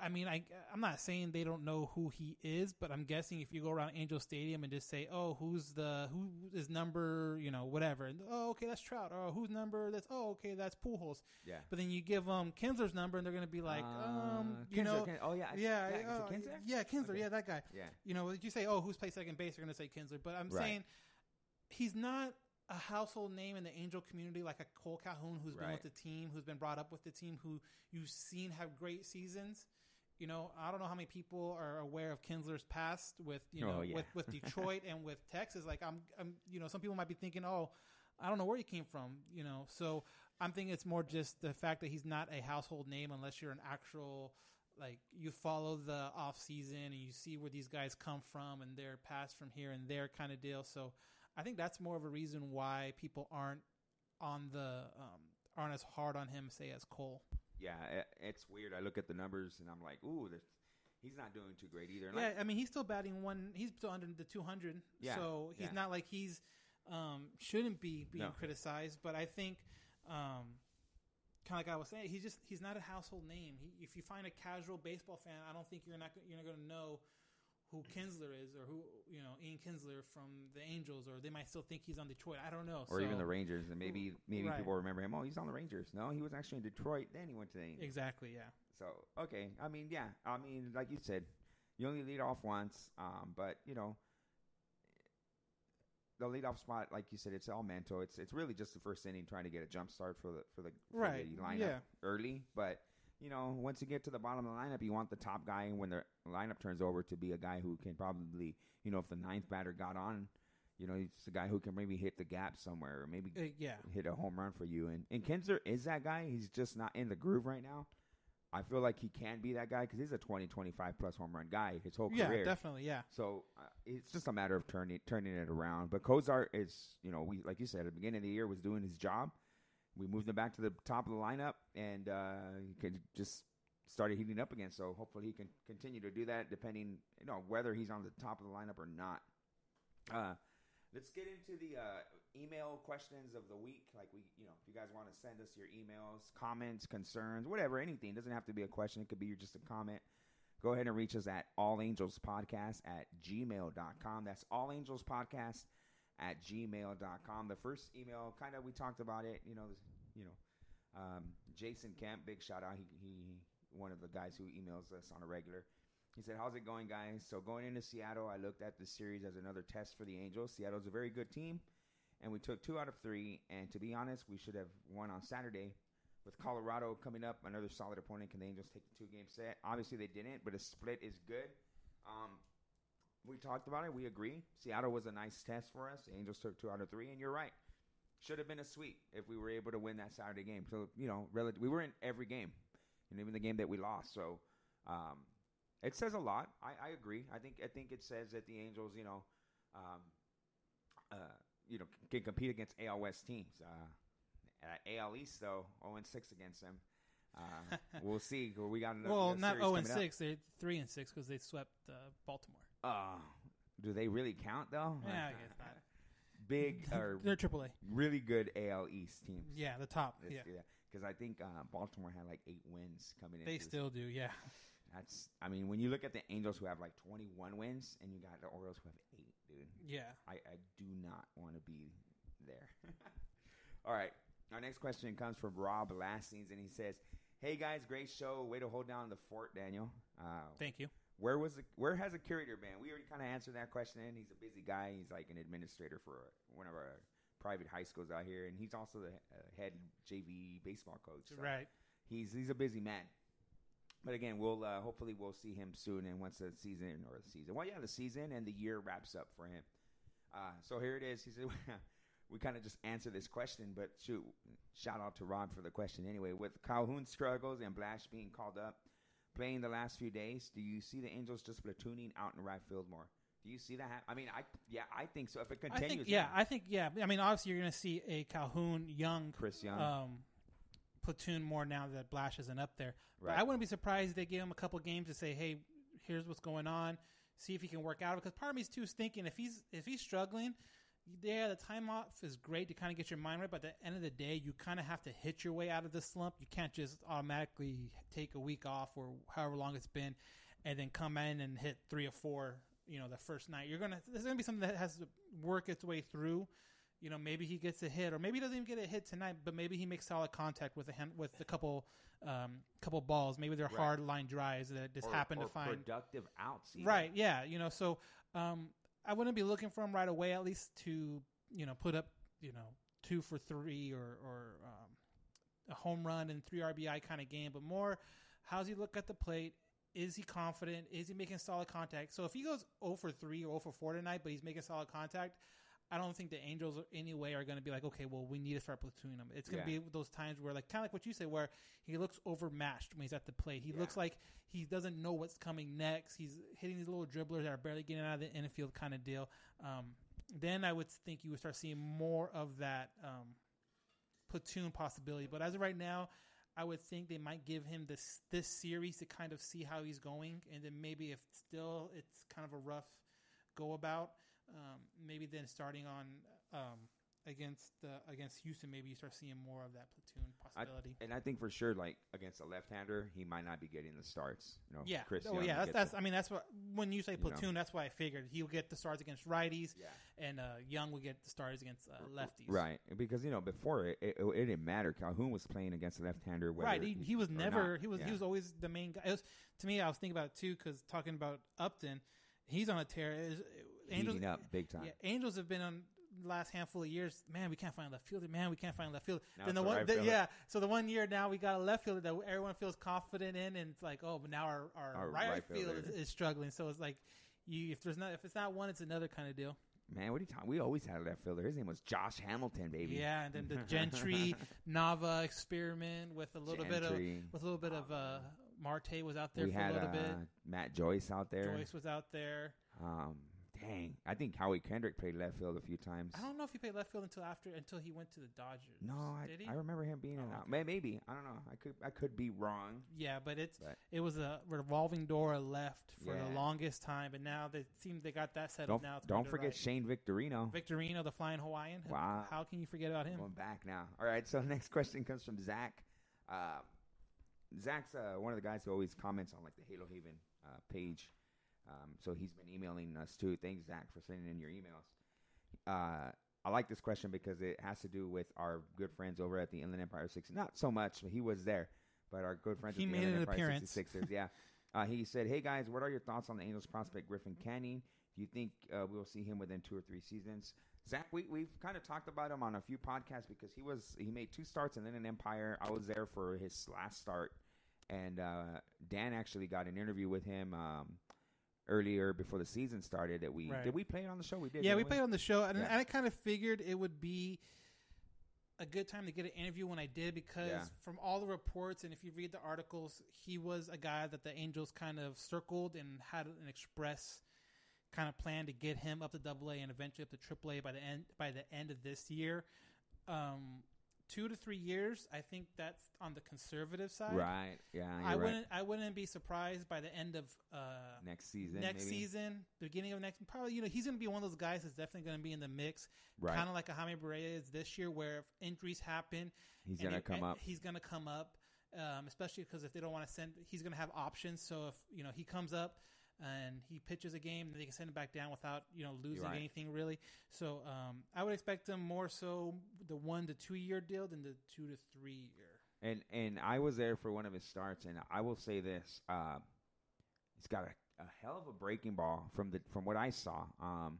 I mean, I I'm not saying they don't know who he is, but I'm guessing if you go around Angel Stadium and just say, "Oh, who's the who is number you know whatever," and oh, okay, that's Trout. Oh, who's number? That's oh, okay, that's Pujols. Yeah. But then you give them Kinsler's number, and they're going to be like, um, Uh, you Kinsler, know, Kin- oh, yeah, I- yeah, yeah, uh, Kinsler? yeah, Kinsler, Okay. yeah, that guy. Yeah. You know, you say, "Oh, who's played second base?" They're going to say Kinsler. But I'm Right. saying he's not a household name in the Angel community like a Cole Calhoun who's been with the team, who's been brought up with the team, who you've seen have great seasons. You know, I don't know how many people are aware of Kinsler's past with you know Oh, yeah. with, with Detroit and with Texas. Like I'm, I'm, you know, some people might be thinking, oh, I don't know where he came from. You know, so I'm thinking it's more just the fact that he's not a household name unless you're an actual like you follow the off season and you see where these guys come from and their past from here and there kind of deal. So I think that's more of a reason why people aren't on the um, aren't as hard on him, say as Cole. Yeah. It, it's weird. I look at the numbers and I'm like, ooh, there's, he's not doing too great either. And Yeah, like- I mean he's still batting one. He's still under the two hundred. Yeah, so he's yeah. not like he's um, shouldn't be being No. criticized. But I think, um, kind of like I was saying, he's just he's not a household name. He, if you find a casual baseball fan, I don't think you're not you're not going to know who Kinsler is, or who you know Ian Kinsler from the Angels, or they might still think he's on Detroit. I don't know. or So- even the Rangers, and maybe maybe Right. people remember him. Oh, he's on the Rangers. No, he was actually in Detroit. Then he went to the Angels. Exactly. Yeah. So okay, I mean, yeah, I mean, like you said, you only lead off once, um, but you know, the leadoff spot, like you said, it's all mental. It's it's really just the first inning, trying to get a jump start for the for the, for Right, the lineup yeah. early. But you know, once you get to the bottom of the lineup, you want the top guy when the lineup turns over to be a guy who can probably, you know, if the ninth batter got on. You know, he's the guy who can maybe hit the gap somewhere, or maybe Uh, yeah. hit a home run for you. And and Kinsler is that guy. He's just not in the groove right now. I feel like he can be that guy because he's a 20, 25 plus home run guy his whole career. Yeah. Definitely. Yeah. So uh, it's just a matter of turning turning it around. But Cozart is, you know, we like you said at the beginning of the year was doing his job. We moved him back to the top of the lineup, and uh, he could just started heating up again. So hopefully he can continue to do that, depending, you know, whether he's on the top of the lineup or not. Uh, let's get into the uh, email questions of the week. Like we, you know, if you guys want to send us your emails, comments, concerns, whatever, anything. It doesn't have to be a question. It could be just a comment. Go ahead and reach us at allangelspodcast at gmail.com. That's allangelspodcast at gmail.com. The first email, kind of, we talked about it. You know, you know, um, Jason Kemp, big shout out. He, he, one of the guys who emails us on a regular. He said, "How's it going, guys? So going into Seattle, I looked at the series as another test for the Angels. Seattle's a very good team, and we took two out of three. And to be honest, we should have won on Saturday. With Colorado coming up, another solid opponent. Can the Angels take the two-game set? Obviously, they didn't, but a split is good. Um, we talked about it. We agree. Seattle was a nice test for us. The Angels took two out of three, and you're right. Should have been a sweep if we were able to win that Saturday game. So you know, relative, we were in every game, and even the game that we lost. So um, it says a lot. I, I agree. I think I think it says that the Angels, you know, um, uh, you know, can compete against AL West teams. Uh, at AL East though, zero and six against them. Uh, we'll see. We got another. Well, not zero and coming up. six. They're three and six because they swept uh, Baltimore. Uh, do they really count though? Yeah, I guess not. Big or They're AAA. really good AL East teams. Yeah, the top. Let's yeah, do that because I think uh, Baltimore had like eight wins coming in. they still do. Yeah, That's. I mean, when you look at the Angels who have like twenty-one wins, and you got the Orioles who have eight, dude. yeah. I, I do not want to be there. All right. Our next question comes from Rob Lastings, and he says, "Hey guys, great show. Way to hold down the fort, Daniel. Uh, Thank you. Where was the, where has a curator been? We already kind of answered that question. And he's a busy guy. He's like an administrator for one of our private high schools out here, and he's also the uh, head JV baseball coach. So Right. He's he's a busy man. But again, we'll uh, hopefully we'll see him soon, and once the season or the season, well, yeah, the season and the year wraps up for him. Uh, so here it is. He said, we kind of just answer this question, but shoot, shout out to Rod for the question anyway. With Calhoun struggles and Blash being called up, playing the last few days, do you see the Angels just platooning out in right field more? Do you see that? hap- I mean, I yeah, I think so. If it I continues, think. Yeah, I think. Yeah. I mean, obviously, you're going to see a Calhoun Young Chris Young. um, platoon more now that Blash isn't up there. But I wouldn't be surprised if they give him a couple games to say, "Hey, here's what's going on. See if he can work out." Because part of me is too is thinking if he's if he's struggling, yeah, the time off is great to kind of get your mind right. But at the end of the day, you kind of have to hit your way out of the slump. You can't just automatically take a week off or however long it's been, and then come in and hit three or four. You know, the first night you're gonna there's gonna be something that has to work its way through. You know, maybe he gets a hit, or maybe he doesn't even get a hit tonight, but maybe he makes solid contact with a hand, with a couple um, couple balls. Maybe they're Right. hard line drives that just or, happen or to find productive outs. even. Right. Yeah. You know, so um, I wouldn't be looking for him right away, at least to you know put up you know two for three or or um, a home run and three RBI kind of game, but more how's he look at the plate? Is he confident? Is he making solid contact? So if he goes 0 for 3 or 0 for 4 tonight, but he's making solid contact, I don't think the Angels anyway are going to be like, okay, well, we need to start platooning him. It's going to Yeah. be those times where, like, kind of like what you say, where he looks overmatched when he's at the plate. He looks like he doesn't know what's coming next. He's hitting these little dribblers that are barely getting out of the infield kind of deal. Um, then I would think you would start seeing more of that um, platoon possibility. But as of right now, I would think they might give him this this series to kind of see how he's going, and then maybe if still it's kind of a rough go about, um, maybe then starting on um, against uh, against Houston, maybe you start seeing more of that platoon I, possibility. and I think for sure, like against a left-hander, he might not be getting the starts. You know, yeah, Chris oh Young yeah, that's, that's the- I mean that's what when you say know. platoon, that's why I figured he'll get the starts against righties, Yeah. and uh, Young will get the starts against uh, lefties. right because you know before it, it, it didn't matter. Calhoun was playing against a left-hander. Right, he, he was never not. he was Yeah. he was always the main guy. It was, to me, I was thinking about it too because talking about Upton, he's on a tear. Angels heating up big time. Yeah, Angels have been on last handful of years. Man, we can't find left fielder. Man, we can't find left field. Now then the one, right the- yeah. So the one year now we got a left fielder that everyone feels confident in, and it's like, oh, but now our our, Our right, right field is, is struggling. So it's like, you if there's not if it's not one, it's another kind of deal. Man, what are you talking? We always had a left fielder. His name was Josh Hamilton, baby. Yeah, and then the Gentry Nava experiment with a little bit of with a little bit of uh, Marte was out there we for had a little uh, bit. Matt Joyce out there. Joyce was out there. Um, dang, I think Howie Kendrick played left field a few times. I don't know if he played left field until after until he went to the Dodgers. No, I, did he? I remember him being in. Oh, out. May- Maybe I don't know. I could I could be wrong. yeah, but it's But- it was a revolving door left for Yeah. the longest time, but now they seem they got that set Don't now it's don't forget right. Shane Victorino. Victorino, the flying Hawaiian. Wow. How can you forget about him? Going back now. All right. So next question comes from Zach. Uh, Zach's uh, one of the guys who always comments on like the Halo Haven uh, page. Um, so he's been emailing us too. Thanks, Zach, for sending in your emails. Uh, I like this question because it has to do with our good friends over at the Inland Empire Six. Not so much, but he was there, but our good friends. He at the made Inland an Empire appearance. 66ers, yeah. Uh, he said, "Hey guys, what are your thoughts on the Angels prospect Griffin Canning? Do you think uh, we will see him within two or three seasons?" Zach, we we've kind of talked about him on a few podcasts because he was he made two starts and then an Empire. I was there for his last start, and uh, Dan actually got an interview with him um, earlier before the season started. That we Right. did we play it on the show? We did. yeah, didn't we played on the show, and, Yeah. and I kind of figured it would be a good time to get an interview when I did because Yeah. from all the reports and if you read the articles, he was a guy that the Angels kind of circled and had an express kind of plan to get him up to Double A and eventually up to Triple A by the end by the end of this year. Um, two to three years, I think that's on the conservative side. Right. Yeah. I right. wouldn't. I wouldn't be surprised by the end of uh, next season. next maybe? season, beginning of next, probably you know he's going to be one of those guys that's definitely going to be in the mix, Right. kind of like a Jaime Barria is this year, where if injuries happen, He's gonna come up. He's going to come up, um, especially because if they don't want to send, he's going to have options. So if you know he comes up and he pitches a game, they can send him back down without you know losing right. anything really. So um, I would expect him more so the one to two year deal than the two to three year. And and I was there for one of his starts, and I will say this: uh, he's got a, a hell of a breaking ball from the from what I saw. Um,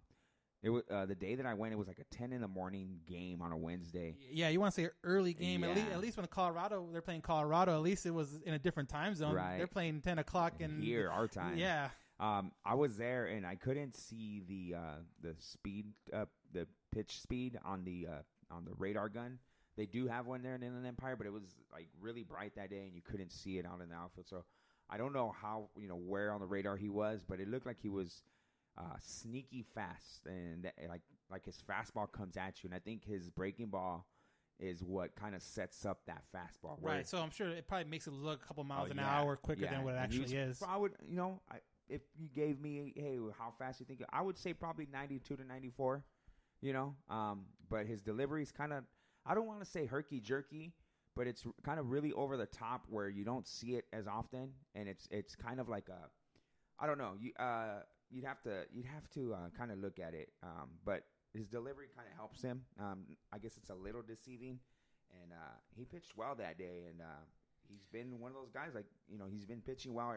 it was uh, the day that I went. It was like a ten in the morning game on a Wednesday. Yeah, you want to say early game. At, least, at least when Colorado, they're playing Colorado. At least it was in a different time zone. Right. They're playing ten o'clock in Here, our time. Yeah, Um, I was there and I couldn't see the uh, the speed, uh, the pitch speed on the uh, on the radar gun. They do have one there in Inland Empire, but it was like really bright that day, and you couldn't see it out in the outfield. So I don't know how you know where on the radar he was, but it looked like he was uh, sneaky fast, and that, like like his fastball comes at you, and I think his breaking ball is what kind of sets up that fastball. right. So I'm sure it probably makes it look a couple miles Oh, an yeah. hour quicker Yeah. than what it actually is. I would, you know, I, if you gave me, hey, how fast you think? I would say probably 92 to 94. You know, um, but his delivery is kind of, I don't want to say herky jerky, but it's kind of really over the top where you don't see it as often, and it's it's kind of like a, I don't know, you uh, you'd have to you'd have to uh, kind of look at it, um, but his delivery kind of helps him. Um, I guess it's a little deceiving, and uh, he pitched well that day, and uh, he's been one of those guys. Like you know, he's been pitching well.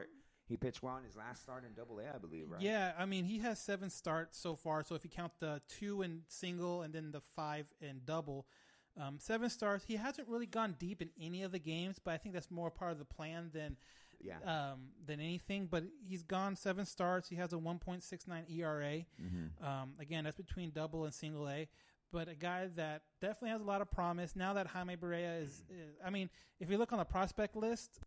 He pitched well in his last start in Double A, I believe, right? Yeah, I mean he has seven starts so far. So if you count the two in single and then the five in double, um, seven starts. He hasn't really gone deep in any of the games, but I think that's more part of the plan than yeah. um, than anything. But he's gone seven starts. He has a 1.69 ERA. Mm-hmm. Um, again, that's between double and single A. But a guy that definitely has a lot of promise. Now that Jaime Barria is, is I mean, if you look on the prospect list,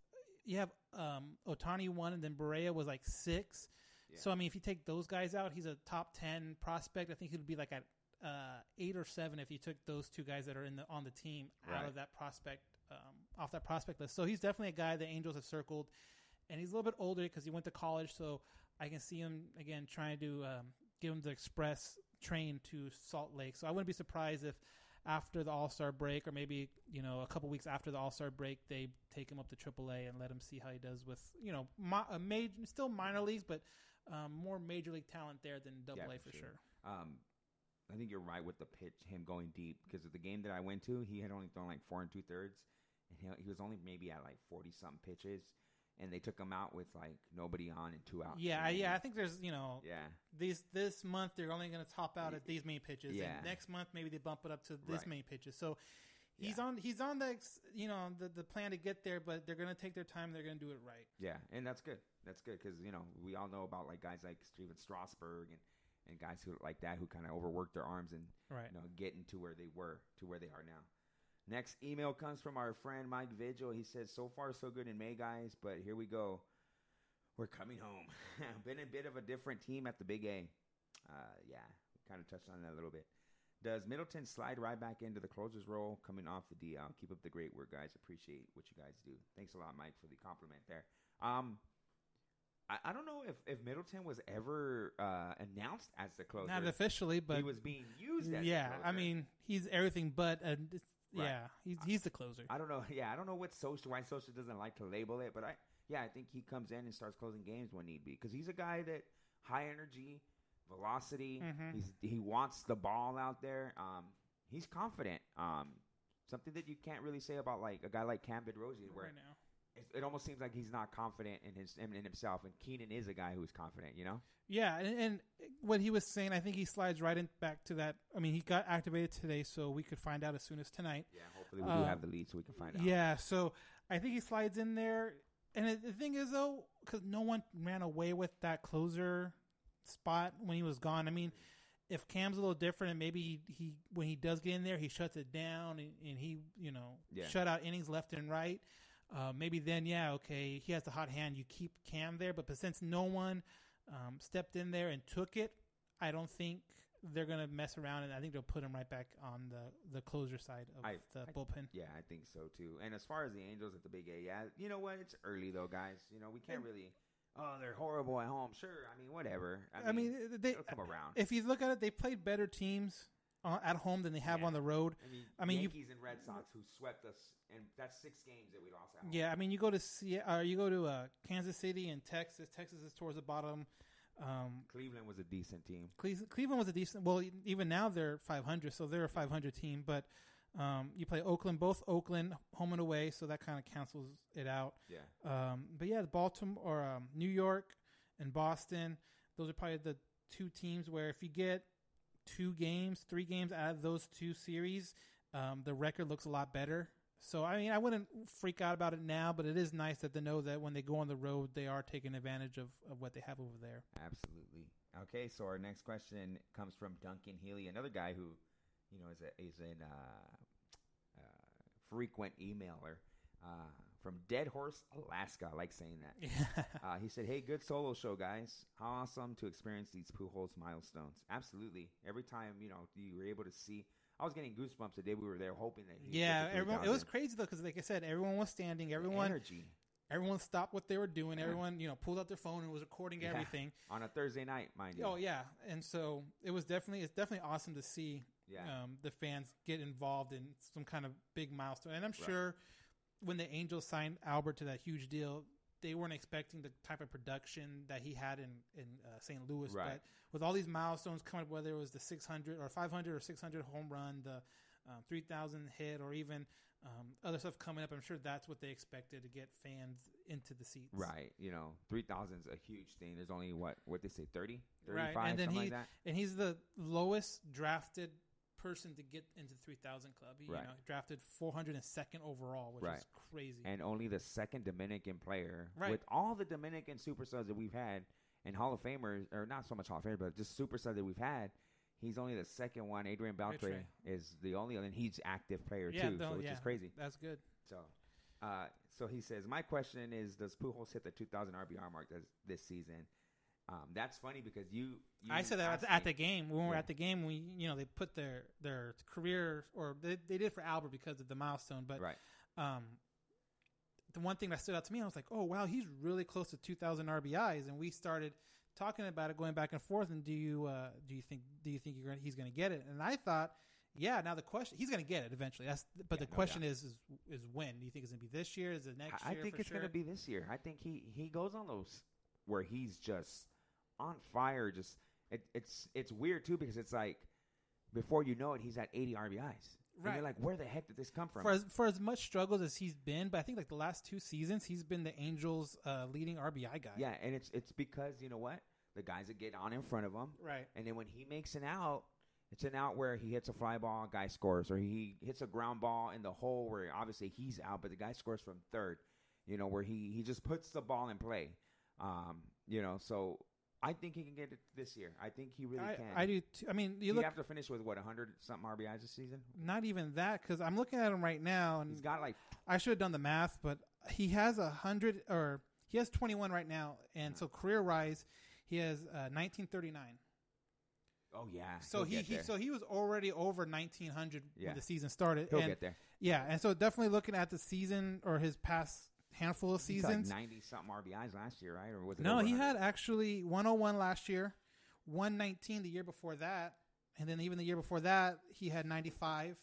you have um, Ohtani one, and then Barria was like six. So I mean, if you take those guys out, he's a top ten prospect. I think he would be like at uh, eight or seven if you took those two guys that are in the on the team out of that prospect um, off that prospect list. So he's definitely a guy the Angels have circled, and he's a little bit older because he went to college. So I can see him again trying to um, give him the express train to Salt Lake. So I wouldn't be surprised if after the All Star break, or maybe you know a couple weeks after the All Star break, they take him up to AAA and let him see how he does with you know mi- a major, still minor leagues, but um, more major league talent there than Double Yeah, A for for sure. sure. Um, I think you're right with the pitch, him going deep because of the game that I went to, he had only thrown like four and two thirds, and he, he was only maybe at like forty something pitches, and they took him out with like nobody on and two outs. Yeah, yeah. I think there's you know yeah, these this month they're only going to top out at these many pitches. Yeah. And next month maybe they bump it up to this Right. many pitches. So he's Yeah. on he's on the you know the the plan to get there, but they're going to take their time. They're going to do it right. yeah, and that's good. That's good because you know we all know about like guys like Stephen Strasburg and and guys who like that who kind of overwork their arms and Right. you know, getting to where they were to where they are now. Next email comes from our friend Mike Vigil. He says, "So far, so good in May, guys, but here we go. We're coming home. Been a bit of a different team at the Big A. Uh, yeah, kind of touched on that a little bit. Does Middleton slide right back into the closer's role coming off the DL? Keep up the great work, guys. Appreciate what you guys do. Thanks a lot, Mike, for the compliment there. Um, I, I don't know if, if Middleton was ever uh, announced as the closer. Not officially, but he was being used as the yeah. I mean, he's everything but a, Right. yeah. He's he's the closer. I don't know. Yeah, I don't know what Scioscia why Scioscia doesn't like to label it, but I yeah, I think he comes in and starts closing games when need be because he's a guy that high energy, velocity. Mhm. He's he wants the ball out there. Um, he's confident. Um, something that you can't really say about like a guy like Cam Bedrosian, where right now. It, almost seems like he's not confident in his in, himself. And Keynan is a guy who's confident. You know. Yeah, and, and what he was saying, I think he slides right in back to that. I mean, he got activated today, so we could find out as soon as tonight. Yeah. Hopefully we do Uh, have the lead so we can find out. Yeah, so I think he slides in there. And the thing is, though, because no one ran away with that closer spot when he was gone. I mean, if Cam's a little different, and maybe he, he when he does get in there, he shuts it down and, and he, you know, Yeah. shut out innings left and right. Uh, maybe then, yeah, okay, he has the hot hand. You keep Cam there, but, but since no one um, stepped in there and took it, I don't think they're gonna mess around, and I think they'll put him right back on the the closer side of I- the I- bullpen. Yeah, I think so too. And as far as the Angels at the Big A, yeah, you know what? It's early though, guys. You know we can't really. Oh, they're horrible at home. Sure, I mean whatever. I mean, they come around. if you look at it, they played better teams at home than they have Yeah. on the road. I mean, I mean, you- Yankees and Red Sox who swept us, and that's six games that we lost. Yeah, I mean, you go to see, uh, you go to uh, Kansas City and Texas. Texas is towards the bottom. Um, Cleveland was a decent team. Cle- Cleveland was a decent. Well, even now they're 500, so they're a 500 team. But um, you play Oakland, both Oakland home and away, so that kind of cancels it out. Yeah, Um, but yeah, Baltimore or um, New York and Boston, those are probably the two teams where if you get two games, three games out of those two series, um, the record looks a lot better. So I mean, I wouldn't freak out about it now, but it is nice that they know that when they go on the road, they are taking advantage of, of what they have over there. absolutely. Okay, so our next question comes from Duncan Healy, another guy who, you know, is a is an uh, uh, frequent emailer uh, from Dead Horse, Alaska. I like saying that. Uh, he said, "Hey, good solo show, guys. How awesome to experience these Pujols milestones. Absolutely. Every time you know you were able to see, I was getting goosebumps the day we were there, hoping that. yeah, everyone. It was crazy though, because like I said, everyone was standing. Everyone, energy everyone stopped what they were doing. Everyone, you know, pulled out their phone and was recording Yeah. everything. on a Thursday night, mind you. Oh yeah, and so it was definitely it's definitely awesome to see Yeah. um, the fans get involved in some kind of big milestone. And I'm Right. When the Angels signed Albert to that huge deal, they weren't expecting the type of production that he had in in uh, St. Louis. Right. But with all these milestones coming, up, whether it was the 600 or 500 or 600 home run, the um, 3,000 hit, or even um, other stuff coming up, I'm sure that's what they expected to get fans into the seats. Right, you know, three thousand is a huge thing. There's only what what they say 30, 35, Right, and then something he like that. and he's the lowest drafted person to get into the 3000 club. He, Right. You know, drafted 402nd overall, which Right. is crazy. and only the second Dominican player Right. with all the Dominican superstars that we've had and Hall of Famers, or not so much Hall of Famers, but just superstars that we've had. He's only the second one. Adrian Beltre is the only, and he's active player yeah, too, no, so which yeah, is crazy. That's good. So, uh, so he says, my question is, does Pujols hit the 2,000 RBI mark this, this season? Um, that's funny because you, you I said that at, at the game when we were Yeah. at the game. We you know they put their their career or they, they did for Albert because of the milestone, but right. um, the one thing that stood out to me, I was like, oh wow, he's really close to 2,000 RBIs, and we started talking about it, going back and forth. And do you uh, do you think do you think you're gonna, he's going to get it? And I thought Yeah. Now the question, he's going to get it eventually. That's but Yeah, the no question doubt. is, is is when? Do you think it's going to be this year? Is it next I, I think it's sure? gonna be this year. I think he he goes on those where he's just on fire. Just it, it's it's weird too because it's like before you know it, he's at 80 RBIs. And Right. you're like, where the heck did this come from? for as for as much struggles as he's been, but I think like the last two seasons, he's been the Angels' uh, leading RBI guy. yeah, and it's it's because you know what the guys that get on in front of him, Right. and then when he makes an out. It's an out where he hits a fly ball, guy scores, or he hits a ground ball in the hole where obviously he's out, but the guy scores from third. You know, where he he just puts the ball in play. Um, you know, so I think he can get it this year. I think he really I, can. I do. Too. I mean, you He'd look have to finish with what 100 something RBIs this season. not even that because I'm looking at him right now, and He's got like I should have done the math, but he has a hundred or he has 21 right now, and so career rise, he has uh, 1939. oh yeah. So he, he so he was already over 1900 Yeah. when the season started. he'll and, get there. Yeah, and so definitely looking at the season or his past handful of seasons. 90 something RBIs last year, right? Or was it? no, he had actually 101 last year, 119 the year before that, and then even the year before that he had 95,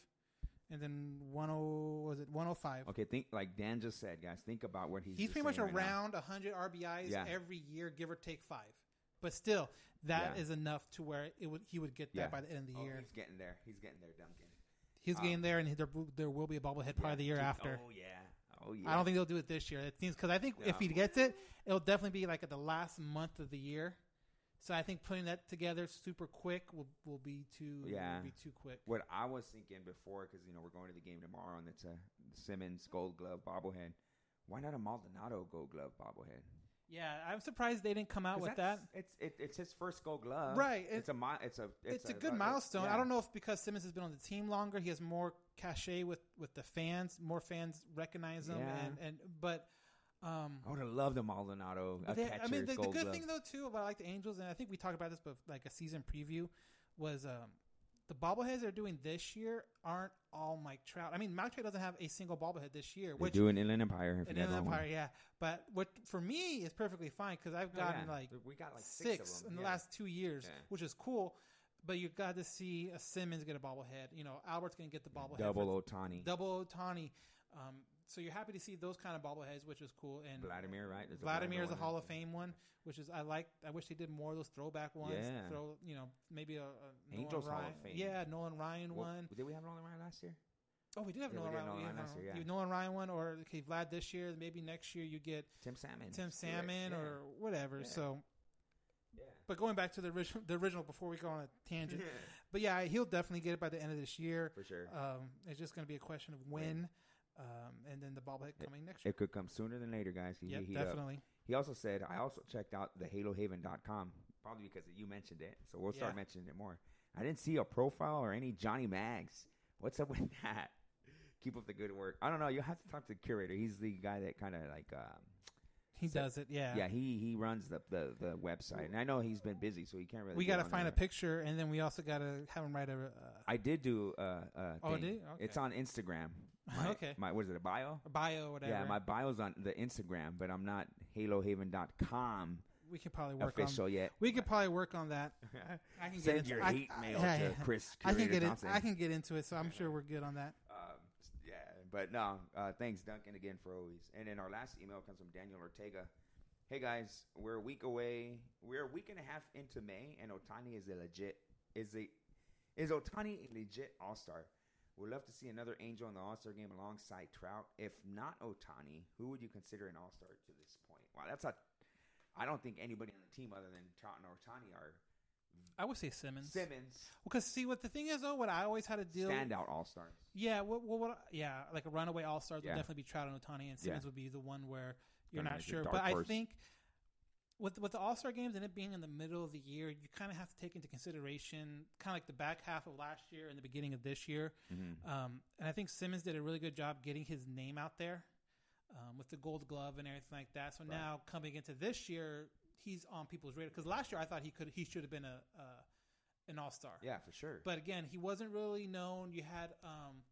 and then 10 was it 105. Okay, think like Dan just said, guys. Think about what he's. He's pretty much right now. around 100 RBIs Yeah. every year, give or take five. But still, that is Yeah. enough to where it would he would get that Yeah. by the end of the Oh, year. he's getting there. He's getting there, Duncan. He's um, getting there, and there there will be a bobblehead probably Yeah. the year after. Oh yeah. Oh yeah. I don't think they'll do it this year. It seems because I think if he gets it, it'll definitely be like at the last month of the year. So I think putting that together super quick will will be too Yeah. will be too quick. What I was thinking before, because you know we're going to the game tomorrow, and it's a Simmons Gold Glove bobblehead. Why not a Maldonado Gold Glove bobblehead? Yeah, I'm surprised they didn't come out with that. It's it, it's his first Gold Glove, Right, it- It's a mi- it's a It's, it's, a, good uh, milestone. yeah. I don't know if because Simmons has been on the team longer, he has more cachet with with the fans. More fans recognize him, Yeah. and and but. Um, I would have loved a Maldonado. A they, I mean, the, the good Glove. thing though too about like the Angels, and I think we talked about this, but like a season preview was um, the bobbleheads they're doing this year aren't all Mike Trout. I mean, Mike Trout doesn't have a single bobblehead this year, which do an Inland Empire. If in you guys Inland. Empire, yeah. But what for me is perfectly fine because I've Oh, gotten yeah. like we got like six, six, of them. in the yeah. last two years, Yeah. which is cool. But you got to see a Simmons get a bobblehead. You know, Albert's going to get the bobblehead. double Ohtani. double Ohtani. Um, so you're happy to see those kind of bobbleheads, which is cool. And Vladimir, right? There's Vladimir is a. Hall of Fame one, which is I like. I wish they did more of those throwback ones. Yeah. Throw, you know, maybe a, a Nolan Angels Hall of Ryan. Fame. Yeah, Nolan Ryan Well, one. Did we have Nolan Ryan last year? Oh, we did have Yeah, Nolan did Ryan. Nolan we Ryan had last year, Nolan- yeah. Nolan Ryan one, or okay, Vlad this year. Maybe next year you get Tim Salmon. Tim Salmon Yeah. or whatever. So. But going back to the original, the original before we go on a tangent. but yeah, he'll definitely get it by the end of this year. for sure. Um, it's just going to be a question of when, um, and then the bobblehead coming next year. it could come sooner than later, guys. He, Yep, he, uh, definitely. he also said, I also checked out the HaloHaven.com, probably because you mentioned it. So we'll start Yeah. mentioning it more. I didn't see a profile or any Johnny Mags. What's up with that? Keep up the good work. I don't know. You'll have to talk to the curator. He's the guy that kind of like, um, He so- does it. Yeah. yeah, he he runs the, the the website, and I know he's been busy, so he can't really. we got to find a picture, and then we also got to have him write a. Uh, I did do uh, uh Oh, did you? It's on Instagram. My, Okay. My what is it? A bio? a bio or whatever. Yeah, my bio's on the Instagram, but I'm not HaloHaven.com we could probably work official on. yet. We could probably work on that. I can get Send into, your I, hate I- mail yeah, to. Chris. I can get it. I can get into it, so I'm sure we're good on that. But no, uh, thanks Duncan again for always. And then our last email comes from Daniel Ortega. Hey guys, we're a week away. We're a week and a half into May, and Ohtani is a legit is a is Ohtani a legit All Star. We'd love to see another Angel in the All Star game alongside Trout. If not Ohtani, who would you consider an All Star to this point? Wow, that's a. I don't think anybody on the team other than Trout and Ohtani are I would say Simmons. Simmons Because see, what the thing is though, what I always had to deal. standout All Stars. Yeah, what, what, what, yeah, like a runaway all stars Yeah. would definitely be Trout and Ohtani, and Simmons Yeah. would be the one where you're not sure. But I think with with the All Star games and it being in the middle of the year, you kind of have to take into consideration kind of like the back half of last year and the beginning of this year. Mm-hmm. Um, and I think Simmons did a really good job getting his name out there um, with the Gold Glove and everything like that. So Right. now coming into this year, he's on people's radar because last year I thought he could he should have been a, a an All Star. Yeah, for sure. But again, he wasn't really known. You had um,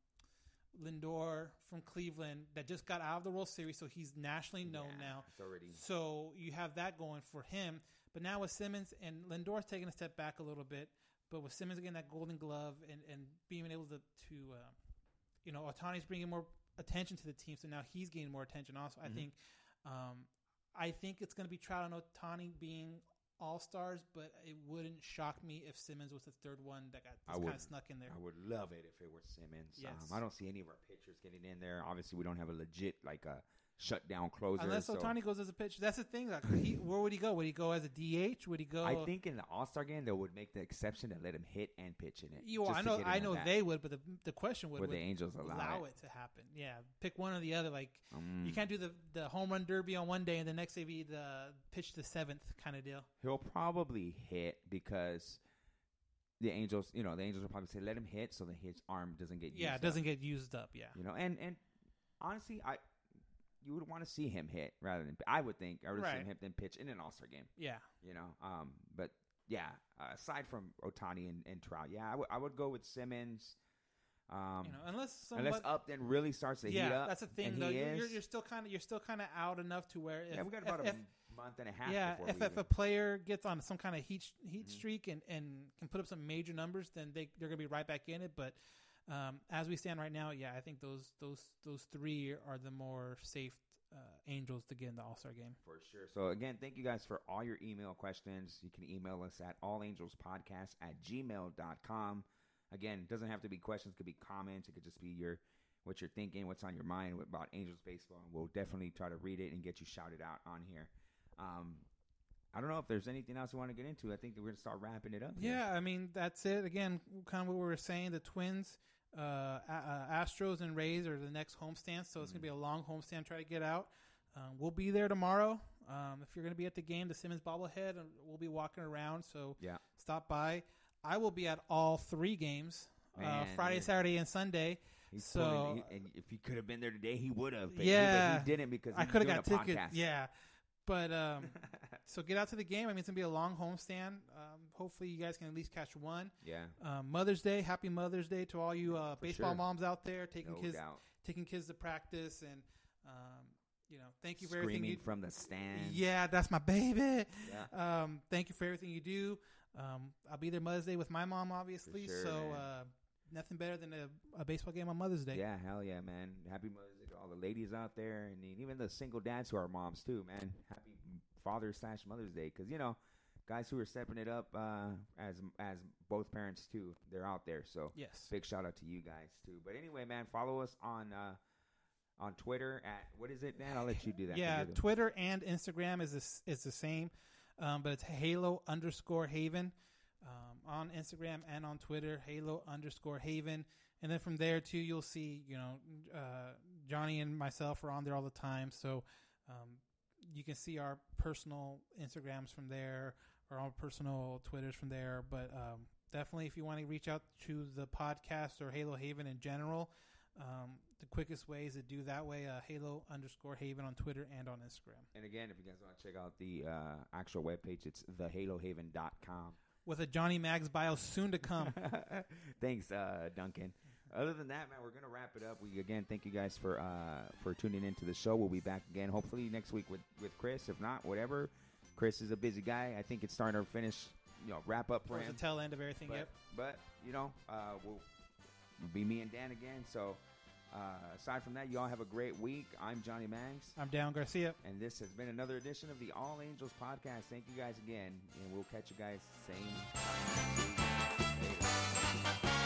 Lindor from Cleveland that just got out of the World Series, so he's nationally known Yeah, now. Already So you have that going for him. But now with Simmons and Lindor's taking a step back a little bit, But with Simmons getting that Golden Glove and and being able to to uh, you know Ohtani's bringing more attention to the team, so now he's gaining more attention. Also, Mm-hmm. I think um, I think it's going to be Trout and Ohtani being all stars, but it wouldn't shock me if Simmons was the third one that got kind of snuck in there. I would love it if it were Simmons. Yes. Um, I don't see any of our pitchers getting in there. Obviously, we don't have a legit like a shutdown closer. Unless so Ohtani goes as a pitcher, that's the thing. Like, he, where would he go? Would he go as a DH? Would he go? I think in the All Star game they would make the exception to let him hit and pitch in it. You, I know, I know they would, but the the question would Would the Angels allow it? to happen? Yeah, pick one or the other. Like Mm. you can't do the the home run derby on one day and the next day be the pitch the seventh kind of deal. He'll probably hit because the Angels, you know, the Angels will probably say let him hit so that his arm doesn't get Yeah, used it up, doesn't get used up. Yeah, you know, and and honestly, I you would want to see him hit rather than I would think I would Right. see him then pitch in an All Star game. yeah. you know. Um, but yeah, uh, aside from Ohtani and, and Trout, yeah, I would I would go with Simmons. Um, You know, unless some unless Upton really starts to yeah, heat up. that's the thing though. You're, you're, still kind of you're still kind of out enough to where if, yeah, we got about if, a month and a half. yeah, before if, if even- a player gets on some kind of heat heat Mhm. streak and, and can put up some major numbers, then they they're gonna be right back in it. But um, as we stand right now, yeah, I think those those those three are the more safe uh, Angels to get in the All Star game. For sure. So again, thank you guys for all your email questions. You can email us at allangelspodcast at gmail.com. Again, it doesn't have to be questions, it could be comments, it could just be your what you're thinking, what's on your mind about Angels baseball. And we'll definitely try to read it and get you shouted out on here. Um, I don't know if there's anything else you want to get into. I think that we're gonna start wrapping it up. here. Yeah, I mean that's it. Again, kind of what we were saying. The Twins, uh, uh, Astros, and Rays are the next homestand, so it's gonna be a long homestand. Try to get out. Um, we'll be there tomorrow. Um, if you're gonna be at the game, the Simmons bobblehead, uh, we'll be walking around. So Yeah. stop by. I will be at all three games: uh, Friday, yeah. Saturday, and Sunday. He's So- pulling- he- and if he could have been there today, he would have. but he- Yeah. but he didn't because I could have got tickets. podcast. Yeah, but um, so get out to the game. I mean, it's gonna be a long homestand. Um, hopefully, you guys can at least catch one. yeah, Um, Mother's Day, happy Mother's Day to all you uh, baseball sure. moms out there taking no kids doubt. taking kids to practice and um, you know thank you for everything. You, from the stand. yeah, that's my baby. Yeah. Um, thank you for everything you do. Um, I'll be there Mother's Day with my mom, obviously. sure, so uh, nothing better than a, a baseball game on Mother's Day. Yeah, hell yeah, man. Happy Mother's Day to all the ladies out there, and even the single dads who are moms too, man. Happy Father slash Mother's Day, because you know, guys who are stepping it up uh, as as both parents too, they're out there. So Yes. big shout out to you guys too. But anyway, man, follow us on uh, on Twitter at what is it, man? I'll let you do that. Yeah, Twitter and Instagram is this, is the same, um, but it's Halo underscore Haven um, on Instagram and on Twitter. Halo underscore Haven, and then from there too, you'll see you know uh, Johnny and myself are on there all the time, so um, you can see our personal Instagrams from there or our personal Twitters from there. But um, definitely, if you want to reach out to the podcast or Halo Haven in general. Um, the quickest way is to do that way. Uh, Halo underscore Haven on Twitter and on Instagram. and again, if you guys want to check out the uh, actual webpage, it's thehalohaven.com. With a Johnny Mags bio soon to come. Thanks, uh, Duncan. Other than that, man, we're gonna wrap it up. We again thank you guys for uh, for tuning into the show. We'll be back again, hopefully next week with with Chris. If not, whatever. Chris is a busy guy. I think it's starting to finish, you know, wrap up for him. the tail end of everything. But, Yep. but you know, uh, we'll, we'll be me and Dan again. So uh, aside from that, you all have a great week. I'm Johnny Mags. I'm Dan Garcia. And this has been another edition of the All Angels podcast. Thank you guys again, and we'll catch you guys same time.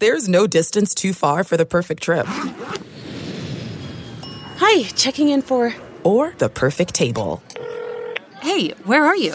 There's no distance too far for the perfect trip. Hi, checking in for. Or the perfect table. Hey, where are you?